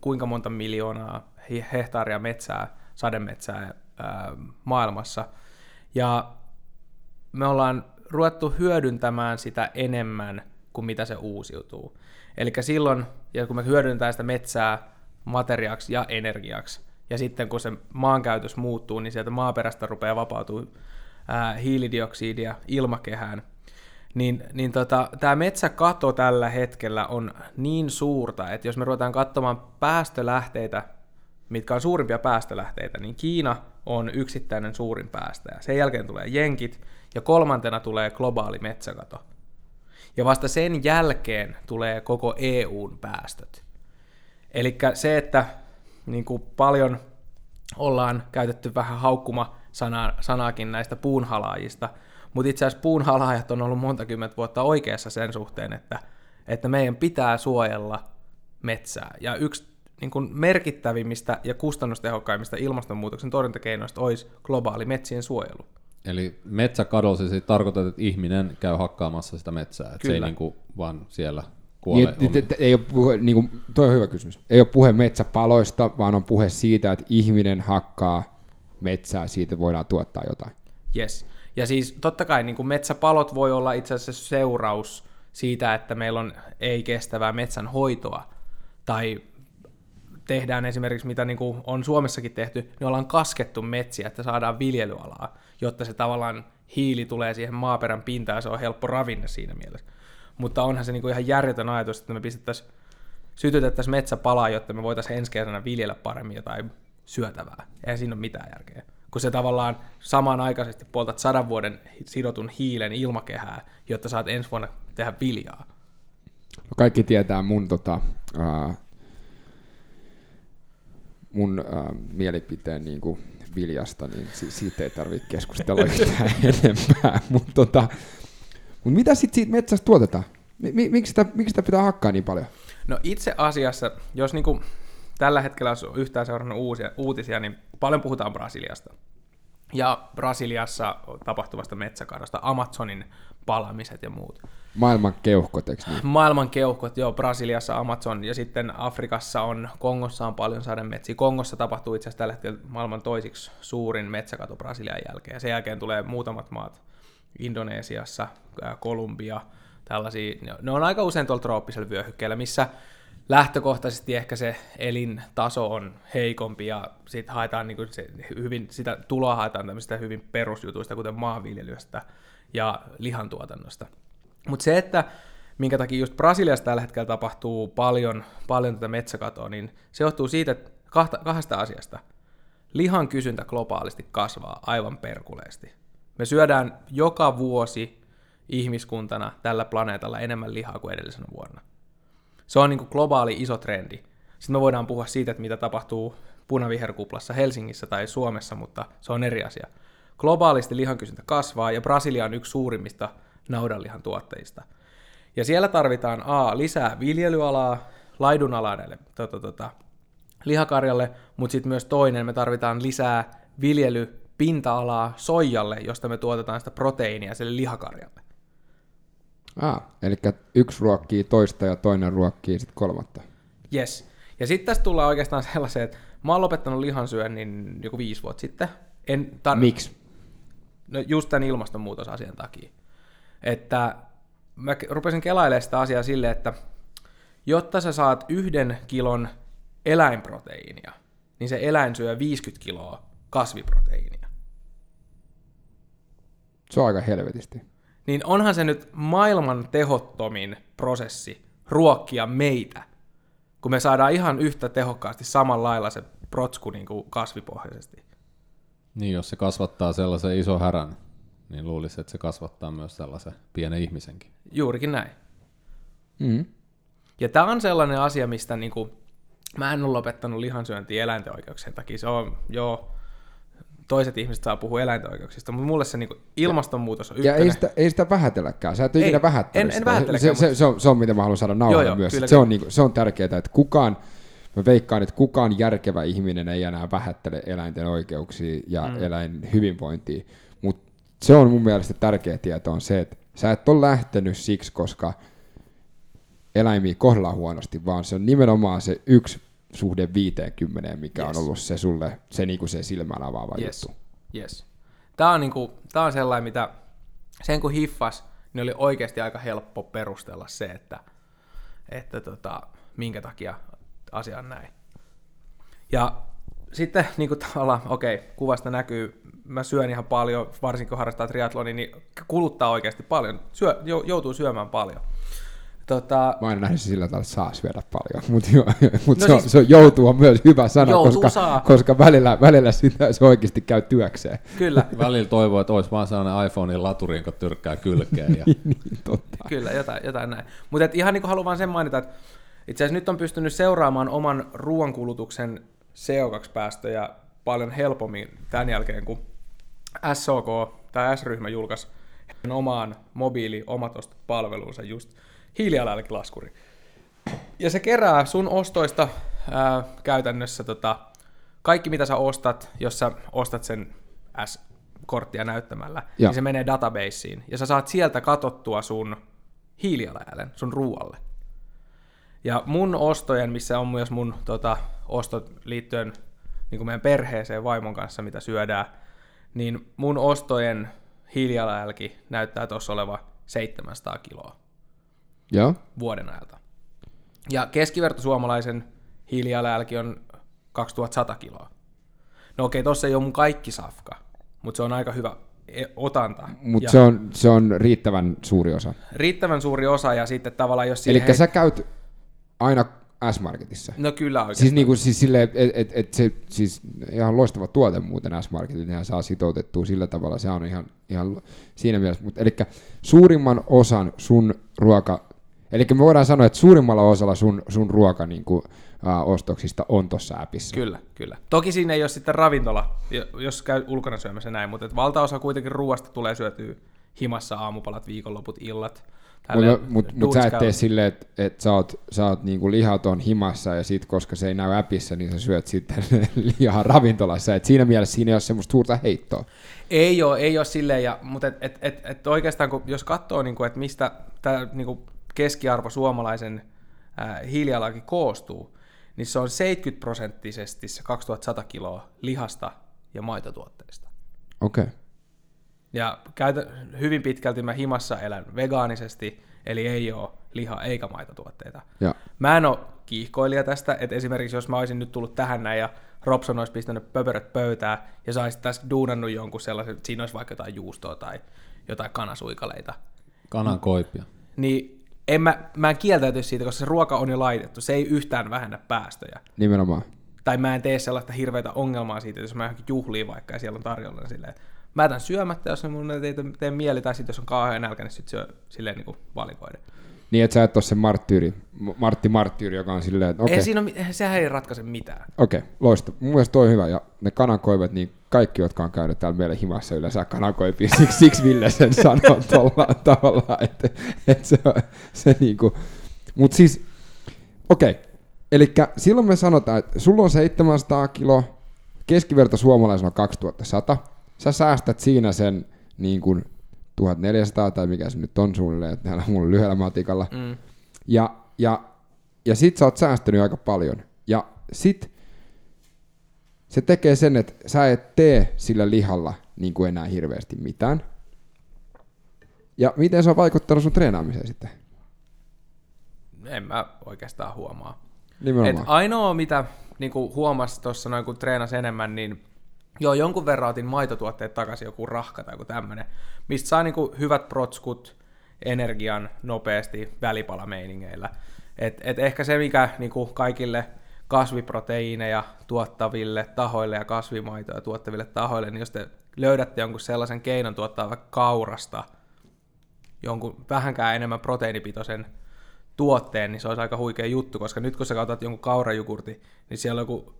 kuinka monta miljoonaa hehtaaria metsää, sademetsää ää, maailmassa, ja me ollaan ruvettu hyödyntämään sitä enemmän kuin mitä se uusiutuu. Eli silloin, ja kun me hyödyntää sitä metsää materiaaksi ja energiaksi, ja sitten kun se maankäytös muuttuu, niin sieltä maaperästä rupeaa vapautuu hiilidioksidia ilmakehään, niin, niin tota, tämä metsäkato tällä hetkellä on niin suurta, että jos me ruvetaan katsomaan päästölähteitä, mitkä on suurimpia päästölähteitä, niin Kiina on yksittäinen suurin päästäjä. Sen jälkeen tulee jenkit ja kolmantena tulee globaali metsäkato. Ja vasta sen jälkeen tulee koko EUn päästöt. Eli se, että niin kuin paljon ollaan käytetty vähän haukkuma sanaakin näistä puunhalaajista, mutta itse asiassa puunhalaajat on ollut monta kymmentä vuotta oikeassa sen suhteen, että, että meidän pitää suojella metsää. Ja yksi niin kuin merkittävimmistä ja kustannustehokkaimmista ilmastonmuutoksen torjuntakeinoista olisi globaali metsien suojelu. Eli metsäkadosi siis tarkoittaa, että ihminen käy hakkaamassa sitä metsää, että se ei niin kuin vaan siellä kuole. Niin, t- ei ole puhe, niin kuin, toi on hyvä kysymys. Ei ole puhe metsäpaloista, vaan on puhe siitä, että ihminen hakkaa metsää, siitä voidaan tuottaa jotain. Yes. Ja siis totta kai niin kuin metsäpalot voi olla itse asiassa seuraus siitä, että meillä on ei-kestävää metsänhoitoa, tai tehdään esimerkiksi, mitä niin kuin on Suomessakin tehty, niin ollaan kaskettu metsiä, että saadaan viljelyalaa, jotta se tavallaan hiili tulee siihen maaperän pintaan ja se on helppo ravinne siinä mielessä. Mutta onhan se niin kuin ihan järjetön ajatus, että me pistettäisiin, sytytettäisiin metsäpalaa, jotta me voitaisiin ensi kesänä viljellä paremmin jotain syötävää. Eihän siinä ole mitään järkeä. Kun se tavallaan samanaikaisesti poltat sadan vuoden sidotun hiilen ilmakehää, jotta saat ensi vuonna tehdä viljaa. No kaikki tietää mun tota, uh, mun äh, mielipiteen niin kuin viljasta, niin si- siitä ei tarvitse keskustella yhtään enempää. Mutta tota, mut mitä sitten siitä metsästä tuotetaan? M- miksi, sitä, miksi sitä pitää hakkaa niin paljon? No itse asiassa, jos niinku tällä hetkellä on yhtään seurannut uusia, uutisia, niin paljon puhutaan Brasiliasta. Ja Brasiliassa tapahtuvasta metsäkadosta, Amazonin palamiset ja muut. Maailman keuhkot, eikö niin? Maailman keuhkot, joo, Brasiliassa Amazon ja sitten Afrikassa on, Kongossa on paljon sademetsiä. Kongossa tapahtuu itse asiassa tällä hetkellä maailman toisiksi suurin metsäkato Brasilian jälkeen. Ja sen jälkeen tulee muutamat maat Indonesiassa, Kolumbia, tällaisia. Ne on aika usein tuolla trooppisella vyöhykkeellä, missä lähtökohtaisesti ehkä se elintaso on heikompi ja sit haetaan niin kuin se hyvin, sitä tuloa haetaan tämmöistä hyvin perusjutuista, kuten maanviljelystä ja lihantuotannosta. Mutta se, että minkä takia just Brasiliassa tällä hetkellä tapahtuu paljon, paljon tätä metsäkatoa, niin se johtuu siitä, kahta, kahdesta asiasta. Lihan kysyntä globaalisti kasvaa aivan perkuleesti. Me syödään joka vuosi ihmiskuntana tällä planeetalla enemmän lihaa kuin edellisenä vuonna. Se on niin kuin globaali iso trendi. Sitten me voidaan puhua siitä, että mitä tapahtuu punaviherkuplassa Helsingissä tai Suomessa, mutta se on eri asia. Globaalisti lihan kysyntä kasvaa ja Brasilia on yksi suurimmista naudanlihan tuotteista. Ja siellä tarvitaan A, lisää viljelyalaa, laidunalaa näille tota, tota, lihakarjalle, mutta sitten myös toinen, me tarvitaan lisää viljelypinta-alaa soijalle, josta me tuotetaan sitä proteiinia sille lihakarjalle. Ah, eli yksi ruokkii toista ja toinen ruokkii sitten kolmatta. Yes. Ja sitten tästä tullaan oikeastaan sellaiseen, että mä oon lopettanut lihansyönnin joku viisi vuotta sitten. En tar- Miksi? No just tämän ilmastonmuutosasian takia. Että mä rupesin kelailemaan sitä asiaa silleen, että jotta sä saat yhden kilon eläinproteiinia, niin se eläin syö 50 kiloa kasviproteiinia. Se on aika helvetisti niin onhan se nyt maailman tehottomin prosessi ruokkia meitä, kun me saadaan ihan yhtä tehokkaasti samalla lailla se protsku niin kuin kasvipohjaisesti. Niin, jos se kasvattaa sellaisen iso härän, niin luulisi, että se kasvattaa myös sellaisen pienen ihmisenkin. Juurikin näin. Mm. Ja tämä on sellainen asia, mistä niin kuin, mä en ole lopettanut lihansyöntiä eläinten oikeuksien takia. Se on, joo, toiset ihmiset saa puhua eläinten oikeuksista, mutta mulle se niin kuin, ilmastonmuutos on ykkönen. Ja ei sitä, ei sitä vähätelläkään, sä et ei, ikinä vähättele en, en se, se, se, on, se on mitä mä haluan saada nauhalle myös. Kyllä, se, kyllä. On, niin kuin, se on tärkeää, että kukaan, mä veikkaan, että kukaan järkevä ihminen ei enää vähättele eläinten oikeuksia ja mm. eläin hyvinvointia, mutta se on mun mielestä tärkeä tieto on se, että sä et ole lähtenyt siksi, koska eläimiä kohdellaan huonosti, vaan se on nimenomaan se yksi suhde 50, mikä yes. on ollut se sulle se, niinku se silmän avaava yes. juttu. Yes. Tämä on, niinku, tää on sellainen, mitä sen kun hiffas, niin oli oikeasti aika helppo perustella se, että, että tota, minkä takia asia on näin. Ja sitten niin kuin tavallaan, okei, kuvasta näkyy, mä syön ihan paljon, varsinkin kun harrastaa triatlonia, niin kuluttaa oikeasti paljon, syö, joutuu syömään paljon. Tota... Mä aina nähnyt sillä tavalla, että saa syödä paljon, mutta mut no se, siis, se on, joutuu on myös hyvä sana, koska, saa. koska välillä, välillä sitä se oikeasti käy työkseen. Kyllä. välillä toivoo, että olisi vaan sellainen iPhonein laturi, joka tyrkkää kylkeen. Ja... niin, niin, totta. Kyllä, jotain, jotain näin. Mutta ihan niin kuin haluan vaan sen mainita, että itse asiassa nyt on pystynyt seuraamaan oman ruoankulutuksen CO2-päästöjä paljon helpommin tämän jälkeen, kun SOK tai S-ryhmä julkaisi omaan mobiili omat palvelunsa just hiilijalanjälkilaskuri. Ja se kerää sun ostoista ää, käytännössä tota, kaikki, mitä sä ostat, jos sä ostat sen S-korttia näyttämällä, ja. niin se menee databaseen, ja sä saat sieltä katottua sun hiilijalanjäljen sun ruualle. Ja mun ostojen, missä on myös mun tota, ostot liittyen niin kuin meidän perheeseen vaimon kanssa, mitä syödään, niin mun ostojen hiilijalanjälki näyttää tuossa oleva 700 kiloa ja. vuoden ajalta. Ja keskiverto suomalaisen hiilijalanjälki on 2100 kiloa. No okei, tossa ei ole mun kaikki safka, mutta se on aika hyvä e- otanta. Mutta se on, se on riittävän suuri osa. Riittävän suuri osa, ja sitten tavallaan jos... Eli sä käyt aina S-Marketissa. No kyllä oikeastaan. Siis, niinku, siis sille, et, et, et se, siis ihan loistava tuote muuten S-Marketit, nehän saa sitoutettua sillä tavalla, se on ihan, ihan siinä mielessä. Mutta, eli suurimman osan sun ruoka, eli me voidaan sanoa, että suurimmalla osalla sun, sun ruoka niin kuin, uh, ostoksista on tuossa appissa. Kyllä, kyllä. Toki siinä ei ole sitten ravintola, jos käy ulkona syömässä näin, mutta valtaosa kuitenkin ruoasta tulee syötyä himassa aamupalat, viikonloput, illat – mutta mut, mut sä et tee silleen, että et sä oot, sä oot niinku lihaton himassa ja sit koska se ei näy appissa, niin sä syöt sitten lihaa ravintolassa. Et siinä mielessä siinä ei ole semmoista suurta heittoa. Ei ole, ei ole silleen, ja, mutta et, et, et, et oikeastaan kun, jos katsoo, niinku, että mistä tämä niinku keskiarvo suomalaisen hiilijalankin koostuu, niin se on 70 prosenttisesti se 2100 kiloa lihasta ja maitotuotteista. Okei. Okay. Ja käytä, hyvin pitkälti mä himassa elän vegaanisesti, eli ei ole liha- eikä maitotuotteita. Ja. Mä en ole kiihkoilija tästä, että esimerkiksi jos mä olisin nyt tullut tähän näin ja Robson olisi pistänyt pöperöt pöytään ja sä olisit tässä duunannut jonkun sellaisen, että siinä olisi vaikka jotain juustoa tai jotain kanasuikaleita. Kanan koipia. Niin en mä, mä en kieltäytyisi siitä, koska se ruoka on jo laitettu. Se ei yhtään vähennä päästöjä. Nimenomaan. Tai mä en tee sellaista hirveätä ongelmaa siitä, jos mä johonkin juhliin vaikka ja siellä on tarjolla niin silleen, Mä jätän syömättä, jos mun ei tee, tee mieli, tai sitten jos on kauhean nälkä, niin sitten syö silleen niin kuin valikoiden. Niin, että sä et ole se marttyyri, Martti Marttyyri, joka on silleen, että okei. Okay. Ei siinä ole, sehän ei ratkaise mitään. Okei, okay, loista. Mun mielestä toi on hyvä, ja ne kanankoivet, niin kaikki, jotka on käynyt täällä meidän himassa yleensä kanankoipia, siksi, siksi Ville sen sanoo tuolla tavalla, että, että se, se niinku, mutta siis, okei, okay. eli silloin me sanotaan, että sulla on 700 kiloa, keskiverto suomalaisella on 2100, sä säästät siinä sen niin kuin 1400 tai mikä se nyt on suunnilleen, täällä mulla lyhyellä matikalla. Mm. Ja, ja, ja sit sä oot säästänyt aika paljon. Ja sit se tekee sen, että sä et tee sillä lihalla niin kuin enää hirveästi mitään. Ja miten se on vaikuttanut sun treenaamiseen sitten? En mä oikeastaan huomaa. Nimenomaan. Et ainoa, mitä niin huomasi tuossa noin, kun treenasi enemmän, niin Joo, jonkun verran otin maitotuotteet takaisin, joku rahka tai joku tämmönen, mistä saa niinku hyvät protskut, energian nopeasti välipalameiningeillä. Et, et ehkä se, mikä niinku kaikille kasviproteiineja tuottaville tahoille ja kasvimaitoja tuottaville tahoille, niin jos te löydätte jonkun sellaisen keinon tuottaa vaikka kaurasta jonkun vähänkään enemmän proteiinipitoisen tuotteen, niin se olisi aika huikea juttu, koska nyt kun sä katsot jonkun kaurajugurti, niin siellä on joku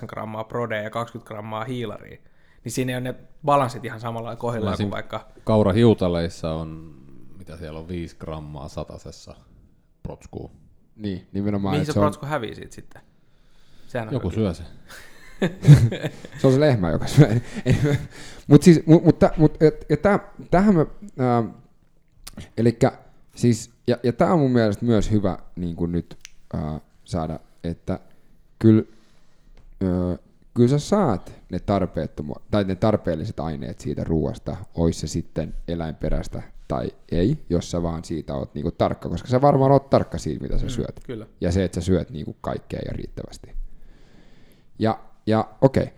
0,9 grammaa prodea ja 20 grammaa hiilaria. Niin siinä on ne balanssit ihan samalla kohdalla kuin vaikka... Kaurahiutaleissa on, mitä siellä on, 5 grammaa satasessa protskuu. Niin, nimenomaan. Mihin se, se protsku on... hävii siitä sitten? Sehän on Joku syö se. se on se lehmä, joka syö. mutta siis, mutta mut, mut, mut, tähän mä, äh, elikkä siis ja, ja tämä on mun mielestä myös hyvä niin kuin nyt äh, saada, että kyllä, äh, kyllä sä saat ne, tarpeettomu- tai ne tarpeelliset aineet siitä ruoasta, ois se sitten eläinperäistä tai ei, jos sä vaan siitä oot niinku tarkka, koska sä varmaan oot tarkka siitä, mitä sä mm, syöt. Kyllä. Ja se, että sä syöt niinku kaikkea ja riittävästi. Ja, Ja okei. Okay.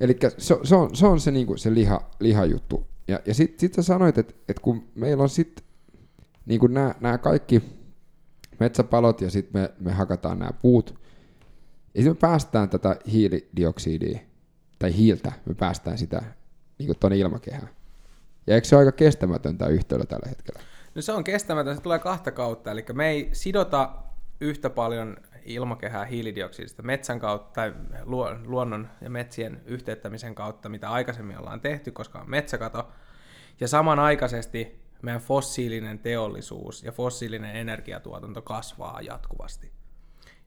Eli se, se, on, se on se, niinku, se liha, lihajuttu. Ja, ja sitten sit sä sanoit, että et kun meillä on sitten niinku nämä kaikki metsäpalot ja sitten me, me hakataan nämä puut, ja sitten me päästään tätä hiilidioksidia, tai hiiltä, me päästään sitä niin tuonne ilmakehään. Ja eikö se ole aika kestämätöntä yhtälö tällä hetkellä? No se on kestämätön, se tulee kahta kautta, eli me ei sidota yhtä paljon ilmakehää hiilidioksidista metsän kautta tai luonnon ja metsien yhteyttämisen kautta, mitä aikaisemmin ollaan tehty, koska on metsäkato. Ja samanaikaisesti meidän fossiilinen teollisuus ja fossiilinen energiatuotanto kasvaa jatkuvasti.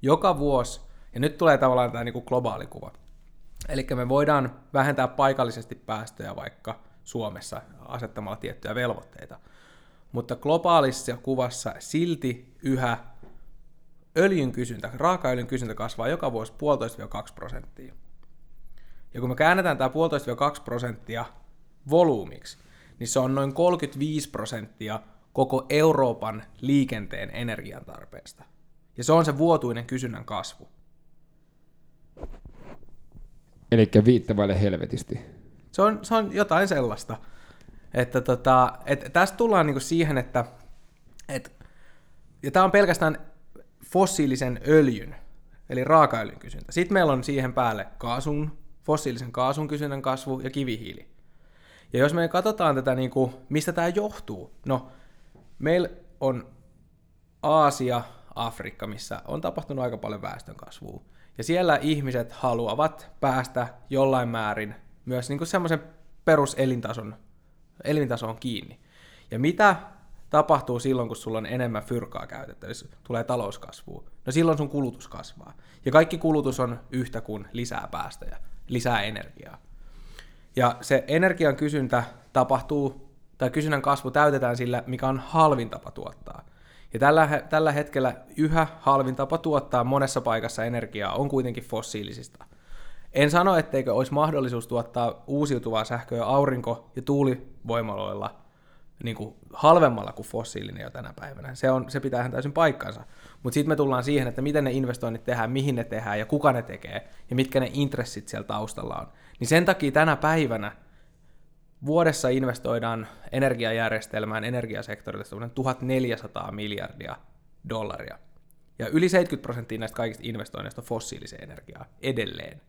Joka vuosi, ja nyt tulee tavallaan tämä niin kuin globaali kuva. Eli me voidaan vähentää paikallisesti päästöjä vaikka Suomessa asettamalla tiettyjä velvoitteita. Mutta globaalissa kuvassa silti yhä öljyn kysyntä, raakaöljyn kysyntä kasvaa joka vuosi 1,5-2 prosenttia. Ja kun me käännetään tämä 1,5-2 prosenttia volyymiksi, niin se on noin 35 prosenttia koko Euroopan liikenteen energiantarpeesta. Ja se on se vuotuinen kysynnän kasvu. Eli viittavaille helvetisti. Se on, se on jotain sellaista. Että tota, et tästä tullaan niinku siihen, että et, ja tämä on pelkästään fossiilisen öljyn, eli raakaöljyn kysyntä. Sitten meillä on siihen päälle kaasun, fossiilisen kaasun kysynnän kasvu ja kivihiili. Ja jos me katsotaan tätä, niin kuin, mistä tämä johtuu, no meillä on Aasia, Afrikka, missä on tapahtunut aika paljon väestönkasvua. Ja siellä ihmiset haluavat päästä jollain määrin myös niin semmoisen peruselintason elintasoon kiinni. Ja mitä tapahtuu silloin, kun sulla on enemmän fyrkaa käytettävissä, tulee talouskasvua? No silloin sun kulutus kasvaa. Ja kaikki kulutus on yhtä kuin lisää päästöjä, lisää energiaa. Ja se energian kysyntä tapahtuu, tai kysynnän kasvu täytetään sillä, mikä on halvin tapa tuottaa. Ja tällä, tällä hetkellä yhä halvin tapa tuottaa monessa paikassa energiaa on kuitenkin fossiilisista. En sano, etteikö olisi mahdollisuus tuottaa uusiutuvaa sähköä aurinko- ja tuulivoimaloilla niin kuin halvemmalla kuin fossiilinen jo tänä päivänä. Se, on, se pitää ihan täysin paikkansa. Mutta sitten me tullaan siihen, että miten ne investoinnit tehdään, mihin ne tehdään ja kuka ne tekee ja mitkä ne intressit siellä taustalla on. Niin sen takia tänä päivänä vuodessa investoidaan energiajärjestelmään, energiasektorille 1400 miljardia dollaria. Ja yli 70 prosenttia näistä kaikista investoinneista on fossiiliseen energiaa edelleen.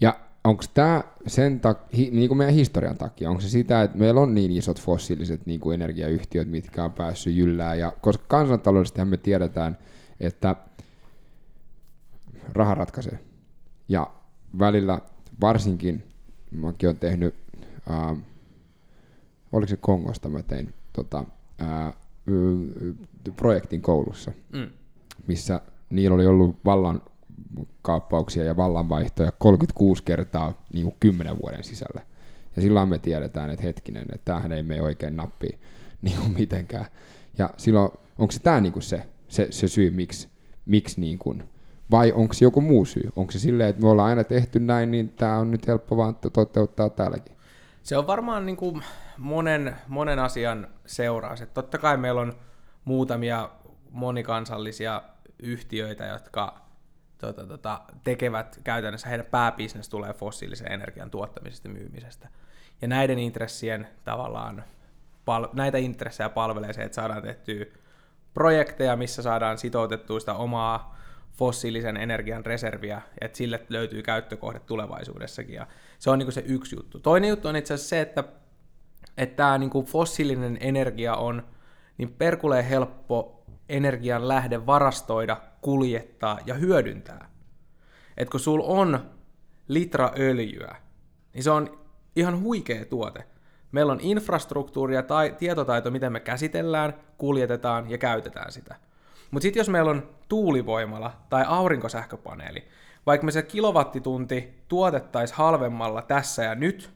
Ja onko tämä sen tak- hi, niin kuin meidän historian takia, onko se sitä, että meillä on niin isot fossiiliset niin kuin energiayhtiöt, mitkä on päässyt jyllään, ja koska kansantaloudesta me tiedetään, että raha ratkaisee. Ja välillä varsinkin, mäkin olen tehnyt, äh, oliko se Kongosta, mä tein tota, äh, projektin koulussa, mm. missä niillä oli ollut vallan kaappauksia ja vallanvaihtoja 36 kertaa niin kuin 10 vuoden sisällä. Ja silloin me tiedetään, että hetkinen, että tämähän ei mene oikein nappiin niin kuin mitenkään. Ja silloin, onko se tämä niin kuin se, se, se syy, miksi, miksi niin kuin, vai onko se joku muu syy? Onko se silleen, että me ollaan aina tehty näin, niin tämä on nyt helppo vaan toteuttaa täälläkin? Se on varmaan niin kuin monen, monen asian seuraus. Että totta kai meillä on muutamia monikansallisia yhtiöitä, jotka tota, tota, tekevät käytännössä, heidän pääbisnes tulee fossiilisen energian tuottamisesta ja myymisestä. Ja näiden intressien tavallaan, pal- näitä intressejä palvelee se, että saadaan tehtyä projekteja, missä saadaan sitoutettua sitä omaa fossiilisen energian reserviä, että sille löytyy käyttökohde tulevaisuudessakin. Ja se on niin se yksi juttu. Toinen juttu on itse asiassa se, että, että tämä niin fossiilinen energia on niin perkuleen helppo energian lähde varastoida, kuljettaa ja hyödyntää. Et kun sul on litra öljyä, niin se on ihan huikea tuote. Meillä on infrastruktuuria tai tietotaito, miten me käsitellään, kuljetetaan ja käytetään sitä. Mutta sitten jos meillä on tuulivoimala tai aurinkosähköpaneeli, vaikka me se kilowattitunti tuotettaisiin halvemmalla tässä ja nyt,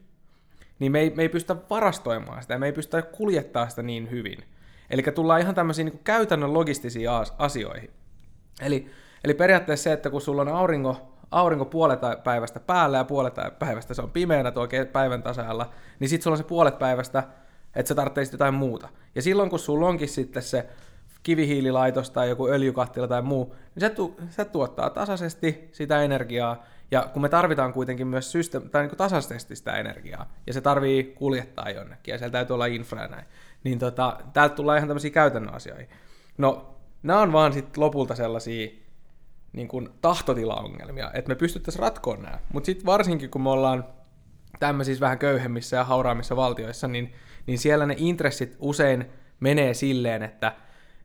niin me ei, me ei pystytä varastoimaan sitä, me ei pystytä kuljettaa sitä niin hyvin. Eli tullaan ihan tämmöisiin niin käytännön logistisiin asioihin. Eli, eli periaatteessa se, että kun sulla on aurinko, aurinko puolet päivästä päällä ja puolet päivästä se on pimeänä tuo päivän tasalla, niin sitten sulla on se puolet päivästä, että sä tarvitset jotain muuta. Ja silloin kun sulla onkin sitten se kivihiililaitos tai joku öljykattila tai muu, niin se, tu- se tuottaa tasaisesti sitä energiaa, Ja kun me tarvitaan kuitenkin myös systeem- tai niin tasaisesti sitä energiaa, ja se tarvii kuljettaa jonnekin, ja siellä täytyy olla infra ja näin, niin tota, täältä tulee ihan tämmöisiä käytännön asioita. No, nämä on vaan sitten lopulta sellaisia niin kuin tahtotilaongelmia, että me pystyttäisiin ratkoon nämä. Mutta sitten varsinkin, kun me ollaan tämmöisissä vähän köyhemmissä ja hauraammissa valtioissa, niin, niin siellä ne intressit usein menee silleen, että,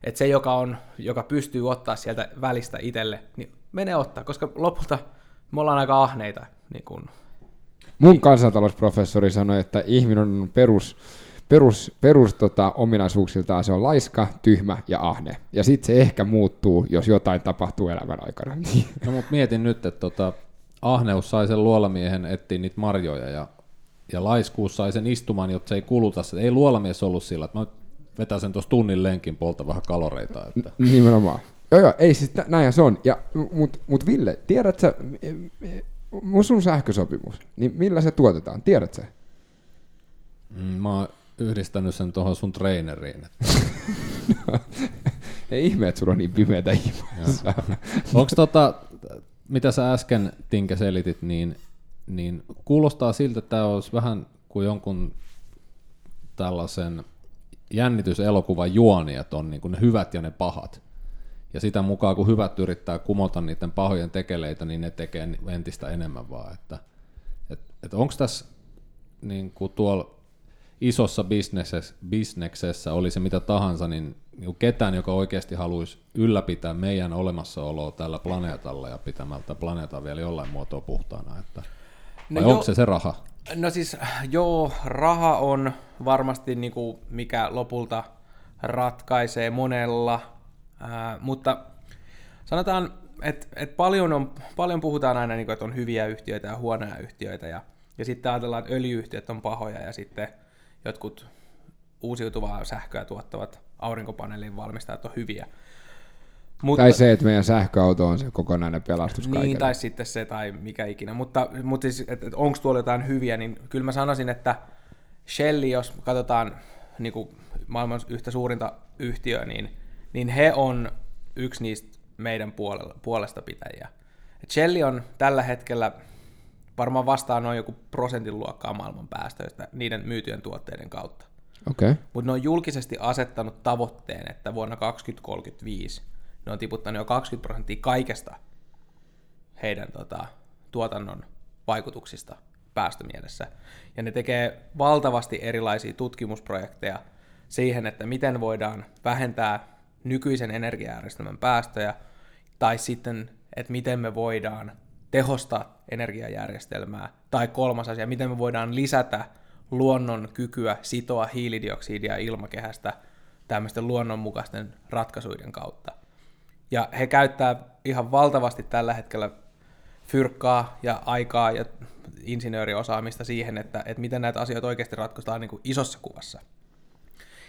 että se, joka, on, joka pystyy ottaa sieltä välistä itselle, niin menee ottaa, koska lopulta me ollaan aika ahneita. Niin kun... Mun kansantalousprofessori sanoi, että ihminen on perus, perus, perus tota, ominaisuuksiltaan se on laiska, tyhmä ja ahne. Ja sitten se ehkä muuttuu, jos jotain tapahtuu elämän aikana. No mutta mietin nyt, että tota, ahneus sai sen luolamiehen etsiä niitä marjoja ja, ja laiskuus sai sen istumaan, jotta se ei kuluta. Ei luolamies ollut sillä, että mä vetän sen tuossa tunnin lenkin polta vähän kaloreita. Että. Nimenomaan. Joo, joo, ei siis näinhän se on. Ja, mut, mut Ville, tiedätkö, mun sun sähkösopimus, niin millä se tuotetaan, tiedätkö? Mm, mä oon yhdistänyt sen tuohon sun traineriin. ei ihme, että sulla on niin pimeätä. Onko tota, mitä sä äsken Tinke selitit, niin, niin kuulostaa siltä, että tämä olisi vähän kuin jonkun tällaisen jännityselokuvan juoni, että on niin kuin ne hyvät ja ne pahat. Ja sitä mukaan, kun hyvät yrittää kumota niiden pahojen tekeleitä, niin ne tekee entistä enemmän vaan. Että, et, et onko tässä niin kuin tuolla isossa bisneksessä, bisneksessä, oli se mitä tahansa, niin, niin ketään, joka oikeasti haluaisi ylläpitää meidän olemassaoloa tällä planeetalla ja pitämältä planeetan vielä jollain muotoa puhtaana. Että, no vai jo, onko se se raha? No siis joo, raha on varmasti niin kuin mikä lopulta ratkaisee monella, ää, mutta sanotaan, että, että paljon, on, paljon puhutaan aina, niin kuin, että on hyviä yhtiöitä ja huonoja yhtiöitä, ja, ja sitten ajatellaan, että öljyyhtiöt on pahoja, ja sitten jotkut uusiutuvaa sähköä tuottavat aurinkopaneelin valmistajat on hyviä. Mutta, tai se, että meidän sähköauto on se kokonainen pelastus niin, kaikille. tai sitten se, tai mikä ikinä. Mutta, mutta siis, että, onko tuolla jotain hyviä, niin kyllä mä sanoisin, että Shell, jos katsotaan niin kuin maailman yhtä suurinta yhtiöä, niin, niin he on yksi niistä meidän puolella, puolesta pitäjiä. Et Shell on tällä hetkellä varmaan vastaan noin joku prosentin luokkaa maailman päästöistä niiden myytyjen tuotteiden kautta. Okay. Mutta ne on julkisesti asettanut tavoitteen, että vuonna 2035 ne on tiputtanut jo 20 prosenttia kaikesta heidän tota, tuotannon vaikutuksista päästömielessä. Ja ne tekee valtavasti erilaisia tutkimusprojekteja siihen, että miten voidaan vähentää nykyisen energiajärjestelmän päästöjä, tai sitten, että miten me voidaan tehostaa energiajärjestelmää, tai kolmas asia, miten me voidaan lisätä luonnon kykyä sitoa hiilidioksidia ilmakehästä tämmöisten luonnonmukaisten ratkaisuiden kautta. Ja he käyttää ihan valtavasti tällä hetkellä fyrkkaa ja aikaa ja insinööriosaamista siihen, että, että miten näitä asioita oikeasti ratkaistaan niin kuin isossa kuvassa.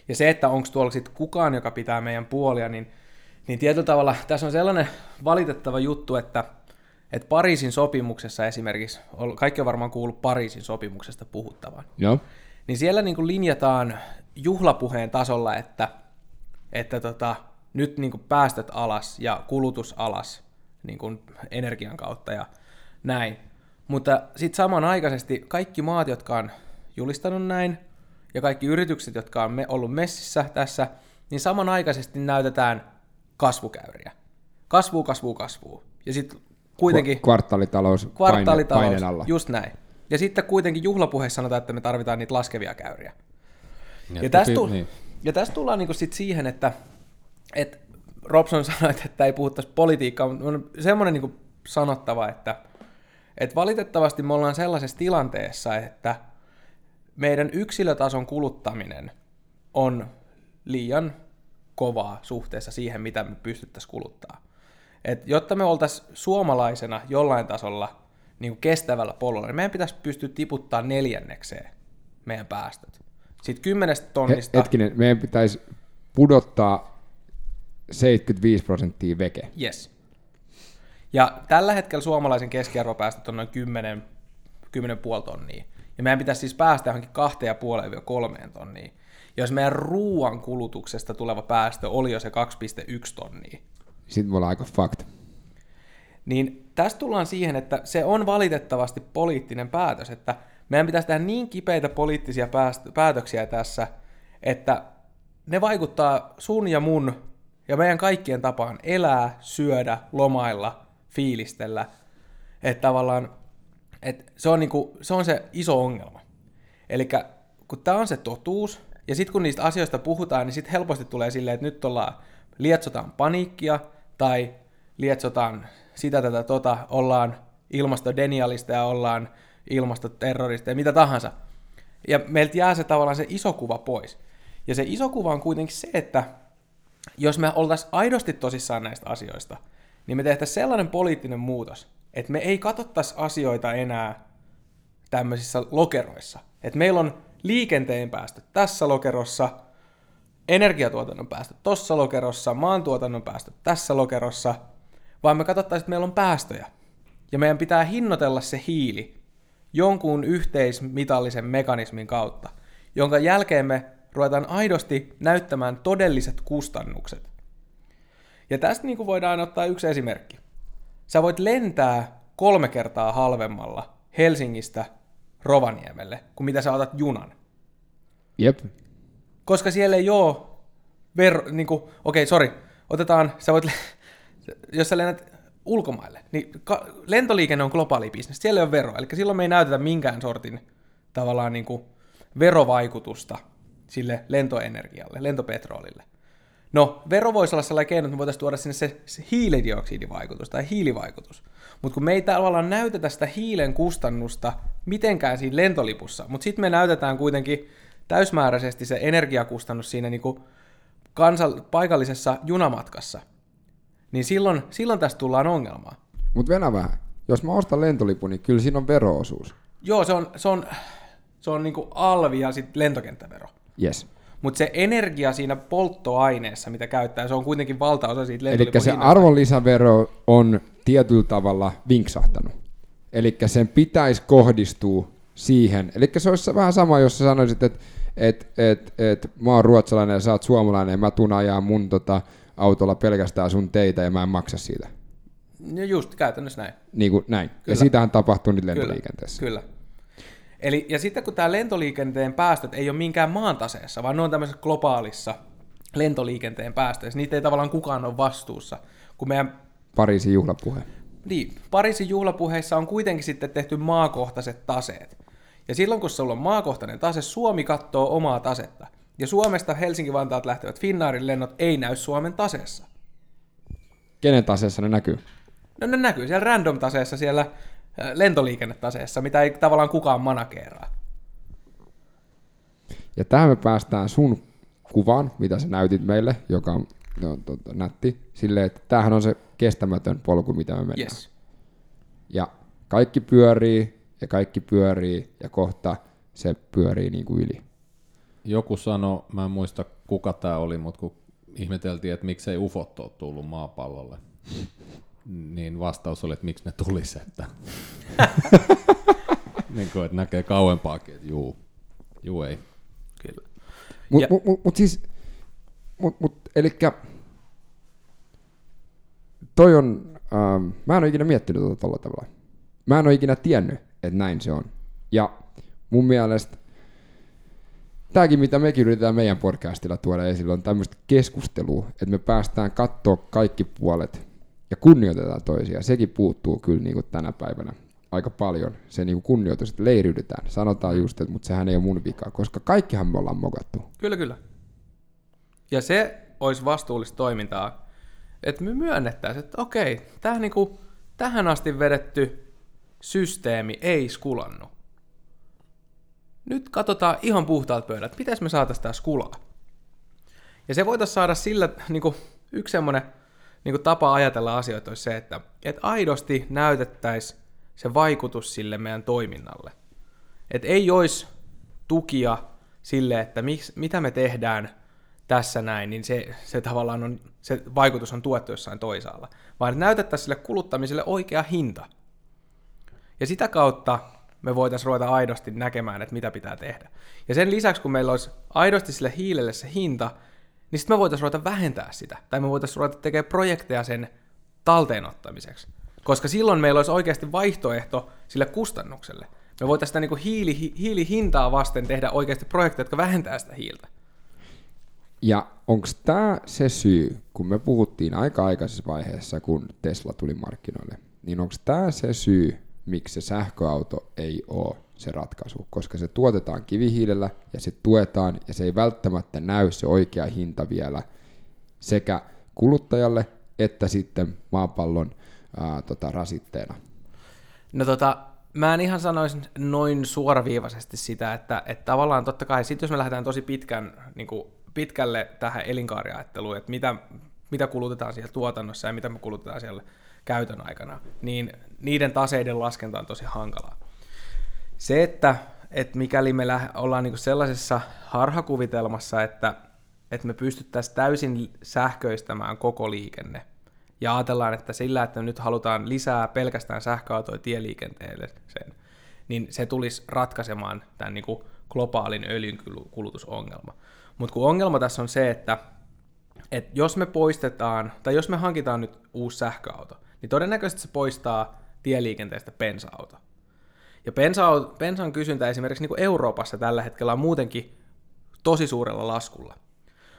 Ja se, että onko tuolla sitten kukaan, joka pitää meidän puolia, niin, niin tietyllä tavalla tässä on sellainen valitettava juttu, että, että Pariisin sopimuksessa esimerkiksi, kaikki on varmaan kuullut Pariisin sopimuksesta puhuttavan, Joo. niin siellä niin kuin linjataan juhlapuheen tasolla, että, että tota, nyt niin kuin päästöt alas ja kulutus alas niin kuin energian kautta ja näin. Mutta sitten samanaikaisesti kaikki maat, jotka on julistanut näin, ja kaikki yritykset, jotka on me, ollut messissä tässä, niin samanaikaisesti näytetään kasvukäyriä. Kasvu, kasvu, kasvu. Ja sitten kuitenkin... Ku- kvartaalitalous, kvartaalitalous paine, alla. Just näin. Ja sitten kuitenkin juhlapuheessa sanotaan, että me tarvitaan niitä laskevia käyriä. Ja, ja, tästä, niin. ja tästä tullaan niinku sit siihen, että että Robson sanoi, että ei puhuttaisi politiikkaa, mutta on semmoinen niin sanottava, että, että valitettavasti me ollaan sellaisessa tilanteessa, että meidän yksilötason kuluttaminen on liian kovaa suhteessa siihen, mitä me pystyttäisiin kuluttaa. Et jotta me oltaisiin suomalaisena jollain tasolla niin kuin kestävällä polulla, niin meidän pitäisi pystyä tiputtaa neljännekseen meidän päästöt. Sitten kymmenestä tonnista... Hetkinen, meidän pitäisi pudottaa 75 prosenttia veke. Yes. Ja tällä hetkellä suomalaisen keskiarvopäästöt on noin 10, 10,5 tonnia. Ja meidän pitäisi siis päästä johonkin 2,5-3 tonnia. Jos meidän ruoan kulutuksesta tuleva päästö oli jo se 2,1 tonnia. Sitten me ollaan aika fakt. Niin tästä tullaan siihen, että se on valitettavasti poliittinen päätös, että meidän pitäisi tehdä niin kipeitä poliittisia päätöksiä tässä, että ne vaikuttaa sun ja mun ja meidän kaikkien tapaan elää, syödä, lomailla, fiilistellä. Että tavallaan että se, on niinku, se on se iso ongelma. Eli kun tämä on se totuus, ja sitten kun niistä asioista puhutaan, niin sitten helposti tulee silleen, että nyt ollaan, lietsotaan paniikkia, tai lietsotaan sitä tätä tota, ollaan ilmastodenialista ja ollaan ilmastoterrorista ja mitä tahansa. Ja meiltä jää se tavallaan se iso kuva pois. Ja se iso kuva on kuitenkin se, että jos me oltaisiin aidosti tosissaan näistä asioista, niin me tehtäisiin sellainen poliittinen muutos, että me ei katsottaisi asioita enää tämmöisissä lokeroissa. Että meillä on liikenteen päästöt tässä lokerossa, energiatuotannon päästöt tossa lokerossa, maantuotannon päästöt tässä lokerossa, vaan me katsottaisiin, että meillä on päästöjä. Ja meidän pitää hinnoitella se hiili jonkun yhteismitallisen mekanismin kautta, jonka jälkeen me ruvetaan aidosti näyttämään todelliset kustannukset. Ja tästä niin kuin voidaan ottaa yksi esimerkki. Sä voit lentää kolme kertaa halvemmalla Helsingistä Rovaniemelle, kuin mitä sä otat junan. Jep. Koska siellä ei ole, ver, niin kuin, okei, okay, sorry, otetaan, sä voit, jos sä lennät ulkomaille, niin ka- lentoliikenne on globaali bisnes, siellä ei ole vero, eli silloin me ei näytetä minkään sortin tavallaan niin kuin verovaikutusta sille lentoenergialle, lentopetrolille. No, vero voisi olla sellainen keino, että me voitaisiin tuoda sinne se, se hiilidioksidivaikutus tai hiilivaikutus. Mutta kun me ei tavallaan näytetä sitä hiilen kustannusta mitenkään siinä lentolipussa, mutta sitten me näytetään kuitenkin täysmääräisesti se energiakustannus siinä niin kuin kansal- paikallisessa junamatkassa, niin silloin, silloin tästä tullaan ongelmaan. Mutta venä vähän. Jos mä ostan lentolipun, niin kyllä siinä on veroosuus. Joo, se on, se on, se on niin kuin alvi ja sitten lentokenttävero. Yes. Mutta se energia siinä polttoaineessa, mitä käyttää, se on kuitenkin valtaosa siitä Eli lentolipun se hinnasta. arvonlisävero on tietyllä tavalla vinksahtanut. Eli sen pitäisi kohdistua siihen. Eli se olisi vähän sama, jos sä sanoisit, että et, et, et, mä oon ruotsalainen ja sä oot suomalainen ja mä tuun ajaa mun tota, autolla pelkästään sun teitä ja mä en maksa siitä. No just, käytännössä näin. Niin kuin näin. Kyllä. Ja sitähän tapahtuu nyt Kyllä, lentoliikenteessä. Kyllä. Eli, ja sitten kun tämä lentoliikenteen päästöt ei ole minkään maan taseessa, vaan ne on tämmöisessä globaalissa lentoliikenteen päästöissä, niitä ei tavallaan kukaan ole vastuussa. Kun meidän Pariisin juhlapuhe. Niin, Pariisin juhlapuheissa on kuitenkin sitten tehty maakohtaiset taseet. Ja silloin kun sulla on maakohtainen tase, Suomi katsoo omaa tasetta. Ja Suomesta Helsinki-Vantaat lähtevät Finnaarin lennot ei näy Suomen taseessa. Kenen taseessa ne näkyy? No ne näkyy siellä random-taseessa, siellä lentoliikennetaseessa, mitä ei tavallaan kukaan manakeeraa. Ja tähän me päästään sun kuvaan, mitä sä näytit meille, joka on, no, tota, nätti, silleen, että tämähän on se kestämätön polku, mitä me mennään. Yes. Ja kaikki pyörii, ja kaikki pyörii, ja kohta se pyörii niin kuin yli. Joku sanoi, mä en muista kuka tämä oli, mutta kun ihmeteltiin, että miksei ufot ole tullut maapallolle, niin vastaus oli, että miksi ne tulisi, että, niin kuin, että näkee kauempaakin, että juu, juu ei. Kyllä. Mutta Ja- mut, mut, mut siis, mut, mut, elikkä toi on, ähm, mä en ole ikinä miettinyt tota tolla tavalla. Mä en ole ikinä tiennyt, että näin se on. Ja mun mielestä tämäkin, mitä mekin yritetään meidän podcastilla tuoda esille, on tämmöistä keskustelua, että me päästään katsoa kaikki puolet ja kunnioitetaan toisia. Sekin puuttuu kyllä niin kuin tänä päivänä aika paljon. Se niin kuin kunnioitus, että leiriydytään. Sanotaan just, että mutta sehän ei ole mun vika, koska kaikkihan me ollaan mokattu. Kyllä, kyllä. Ja se olisi vastuullista toimintaa, että me myönnettäisiin, että okei, tämä niinku, tähän asti vedetty systeemi ei skulannut. Nyt katsotaan ihan puhtaalta pöydältä, miten me saataisiin tämä skulaa. Ja se voitaisiin saada sillä, niinku, yksi semmoinen niinku tapa ajatella asioita olisi se, että et aidosti näytettäisiin se vaikutus sille meidän toiminnalle. Et ei olisi tukia sille, että miksi, mitä me tehdään tässä näin, niin se, se tavallaan on, se vaikutus on tuettu jossain toisaalla. Vaan että näytettäisiin sille kuluttamiselle oikea hinta. Ja sitä kautta me voitaisiin ruveta aidosti näkemään, että mitä pitää tehdä. Ja sen lisäksi, kun meillä olisi aidosti sille hiilelle se hinta, niin sitten me voitaisiin ruveta vähentää sitä. Tai me voitaisiin ruveta tekemään projekteja sen talteenottamiseksi. Koska silloin meillä olisi oikeasti vaihtoehto sille kustannukselle. Me voitaisiin sitä niin kuin hiili, hiilihintaa vasten tehdä oikeasti projekteja, jotka vähentää sitä hiiltä. Ja onko tämä se syy, kun me puhuttiin aika aikaisessa vaiheessa, kun Tesla tuli markkinoille, niin onko tämä se syy, miksi se sähköauto ei ole se ratkaisu, koska se tuotetaan kivihiilellä ja se tuetaan ja se ei välttämättä näy se oikea hinta vielä sekä kuluttajalle että sitten maapallon ää, tota, rasitteena. No tota, mä en ihan sanoisin noin suoraviivaisesti sitä, että, että tavallaan totta kai, sit jos me lähdetään tosi pitkän, niin kuin pitkälle tähän elinkaariajatteluun, että mitä, mitä kulutetaan siellä tuotannossa ja mitä me kulutetaan siellä käytön aikana, niin niiden taseiden laskenta on tosi hankalaa. Se, että, että mikäli me ollaan niin sellaisessa harhakuvitelmassa, että, että me pystyttäisiin täysin sähköistämään koko liikenne, ja ajatellaan, että sillä, että nyt halutaan lisää pelkästään sähköautoja tieliikenteelle, sen, niin se tulisi ratkaisemaan tämän niin kuin globaalin öljynkulutusongelma. Mutta kun ongelma tässä on se, että, että jos me poistetaan, tai jos me hankitaan nyt uusi sähköauto, niin todennäköisesti se poistaa tieliikenteestä bensa-auto. Ja bensa bensan kysyntä esimerkiksi niin kuin Euroopassa tällä hetkellä on muutenkin tosi suurella laskulla.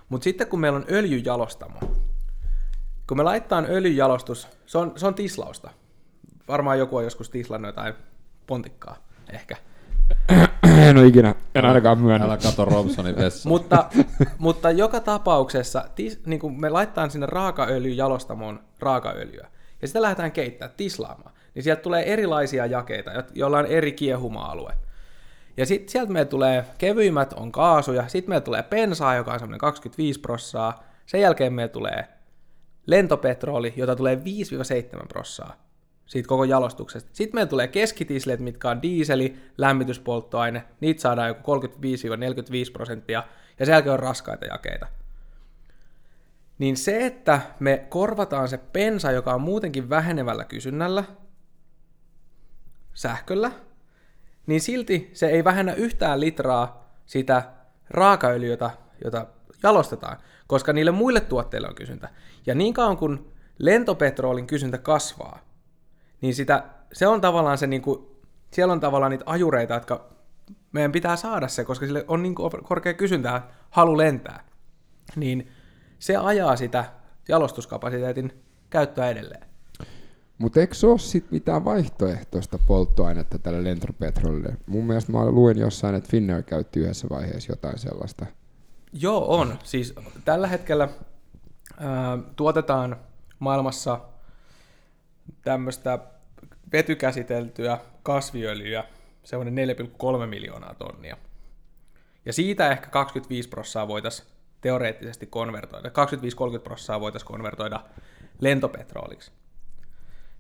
Mutta sitten kun meillä on öljyjalostamo, kun me laittaa öljyjalostus, se on, se on tislausta. Varmaan joku on joskus tislannut jotain pontikkaa, ehkä. En ole ikinä, en ainakaan myönnä. Älä kato Robsonin vessa. mutta, mutta joka tapauksessa tis, niin kuin me laittaa sinne raakaöljyjalostamoon raakaöljyä, ja sitä lähdetään keittämään, tislaamaan, niin sieltä tulee erilaisia jakeita, joilla on eri kiehuma-alue. Ja sitten sieltä meille tulee kevyimmät on kaasuja, sitten meille tulee pensaa, joka on semmoinen 25 prossaa, sen jälkeen meille tulee lentopetroli, jota tulee 5-7 prossaa siitä koko jalostuksesta. Sitten meillä tulee keskitisleet, mitkä on diiseli, lämmityspolttoaine, niitä saadaan joku 35-45 prosenttia, ja sen jälkeen on raskaita jakeita. Niin se, että me korvataan se pensa, joka on muutenkin vähenevällä kysynnällä, sähköllä, niin silti se ei vähennä yhtään litraa sitä raakaöljyä, jota jalostetaan, koska niille muille tuotteille on kysyntä. Ja niin kauan kun lentopetrolin kysyntä kasvaa, niin sitä, se on tavallaan se, niin kuin, siellä on tavallaan niitä ajureita, jotka meidän pitää saada se, koska sille on niin korkea kysyntä, halu lentää. Niin se ajaa sitä jalostuskapasiteetin käyttöä edelleen. Mutta eikö se ole sit mitään vaihtoehtoista polttoainetta tälle lentopetrolille? Mun mielestä mä luin jossain, että Finnair käytti yhdessä vaiheessa jotain sellaista. Joo, on. Siis tällä hetkellä ää, tuotetaan maailmassa tämmöistä vetykäsiteltyä kasviöljyä, semmoinen 4,3 miljoonaa tonnia. Ja siitä ehkä 25 prosenttia voitaisiin teoreettisesti konvertoida, 25-30 prosenttia voitaisiin konvertoida lentopetroliksi.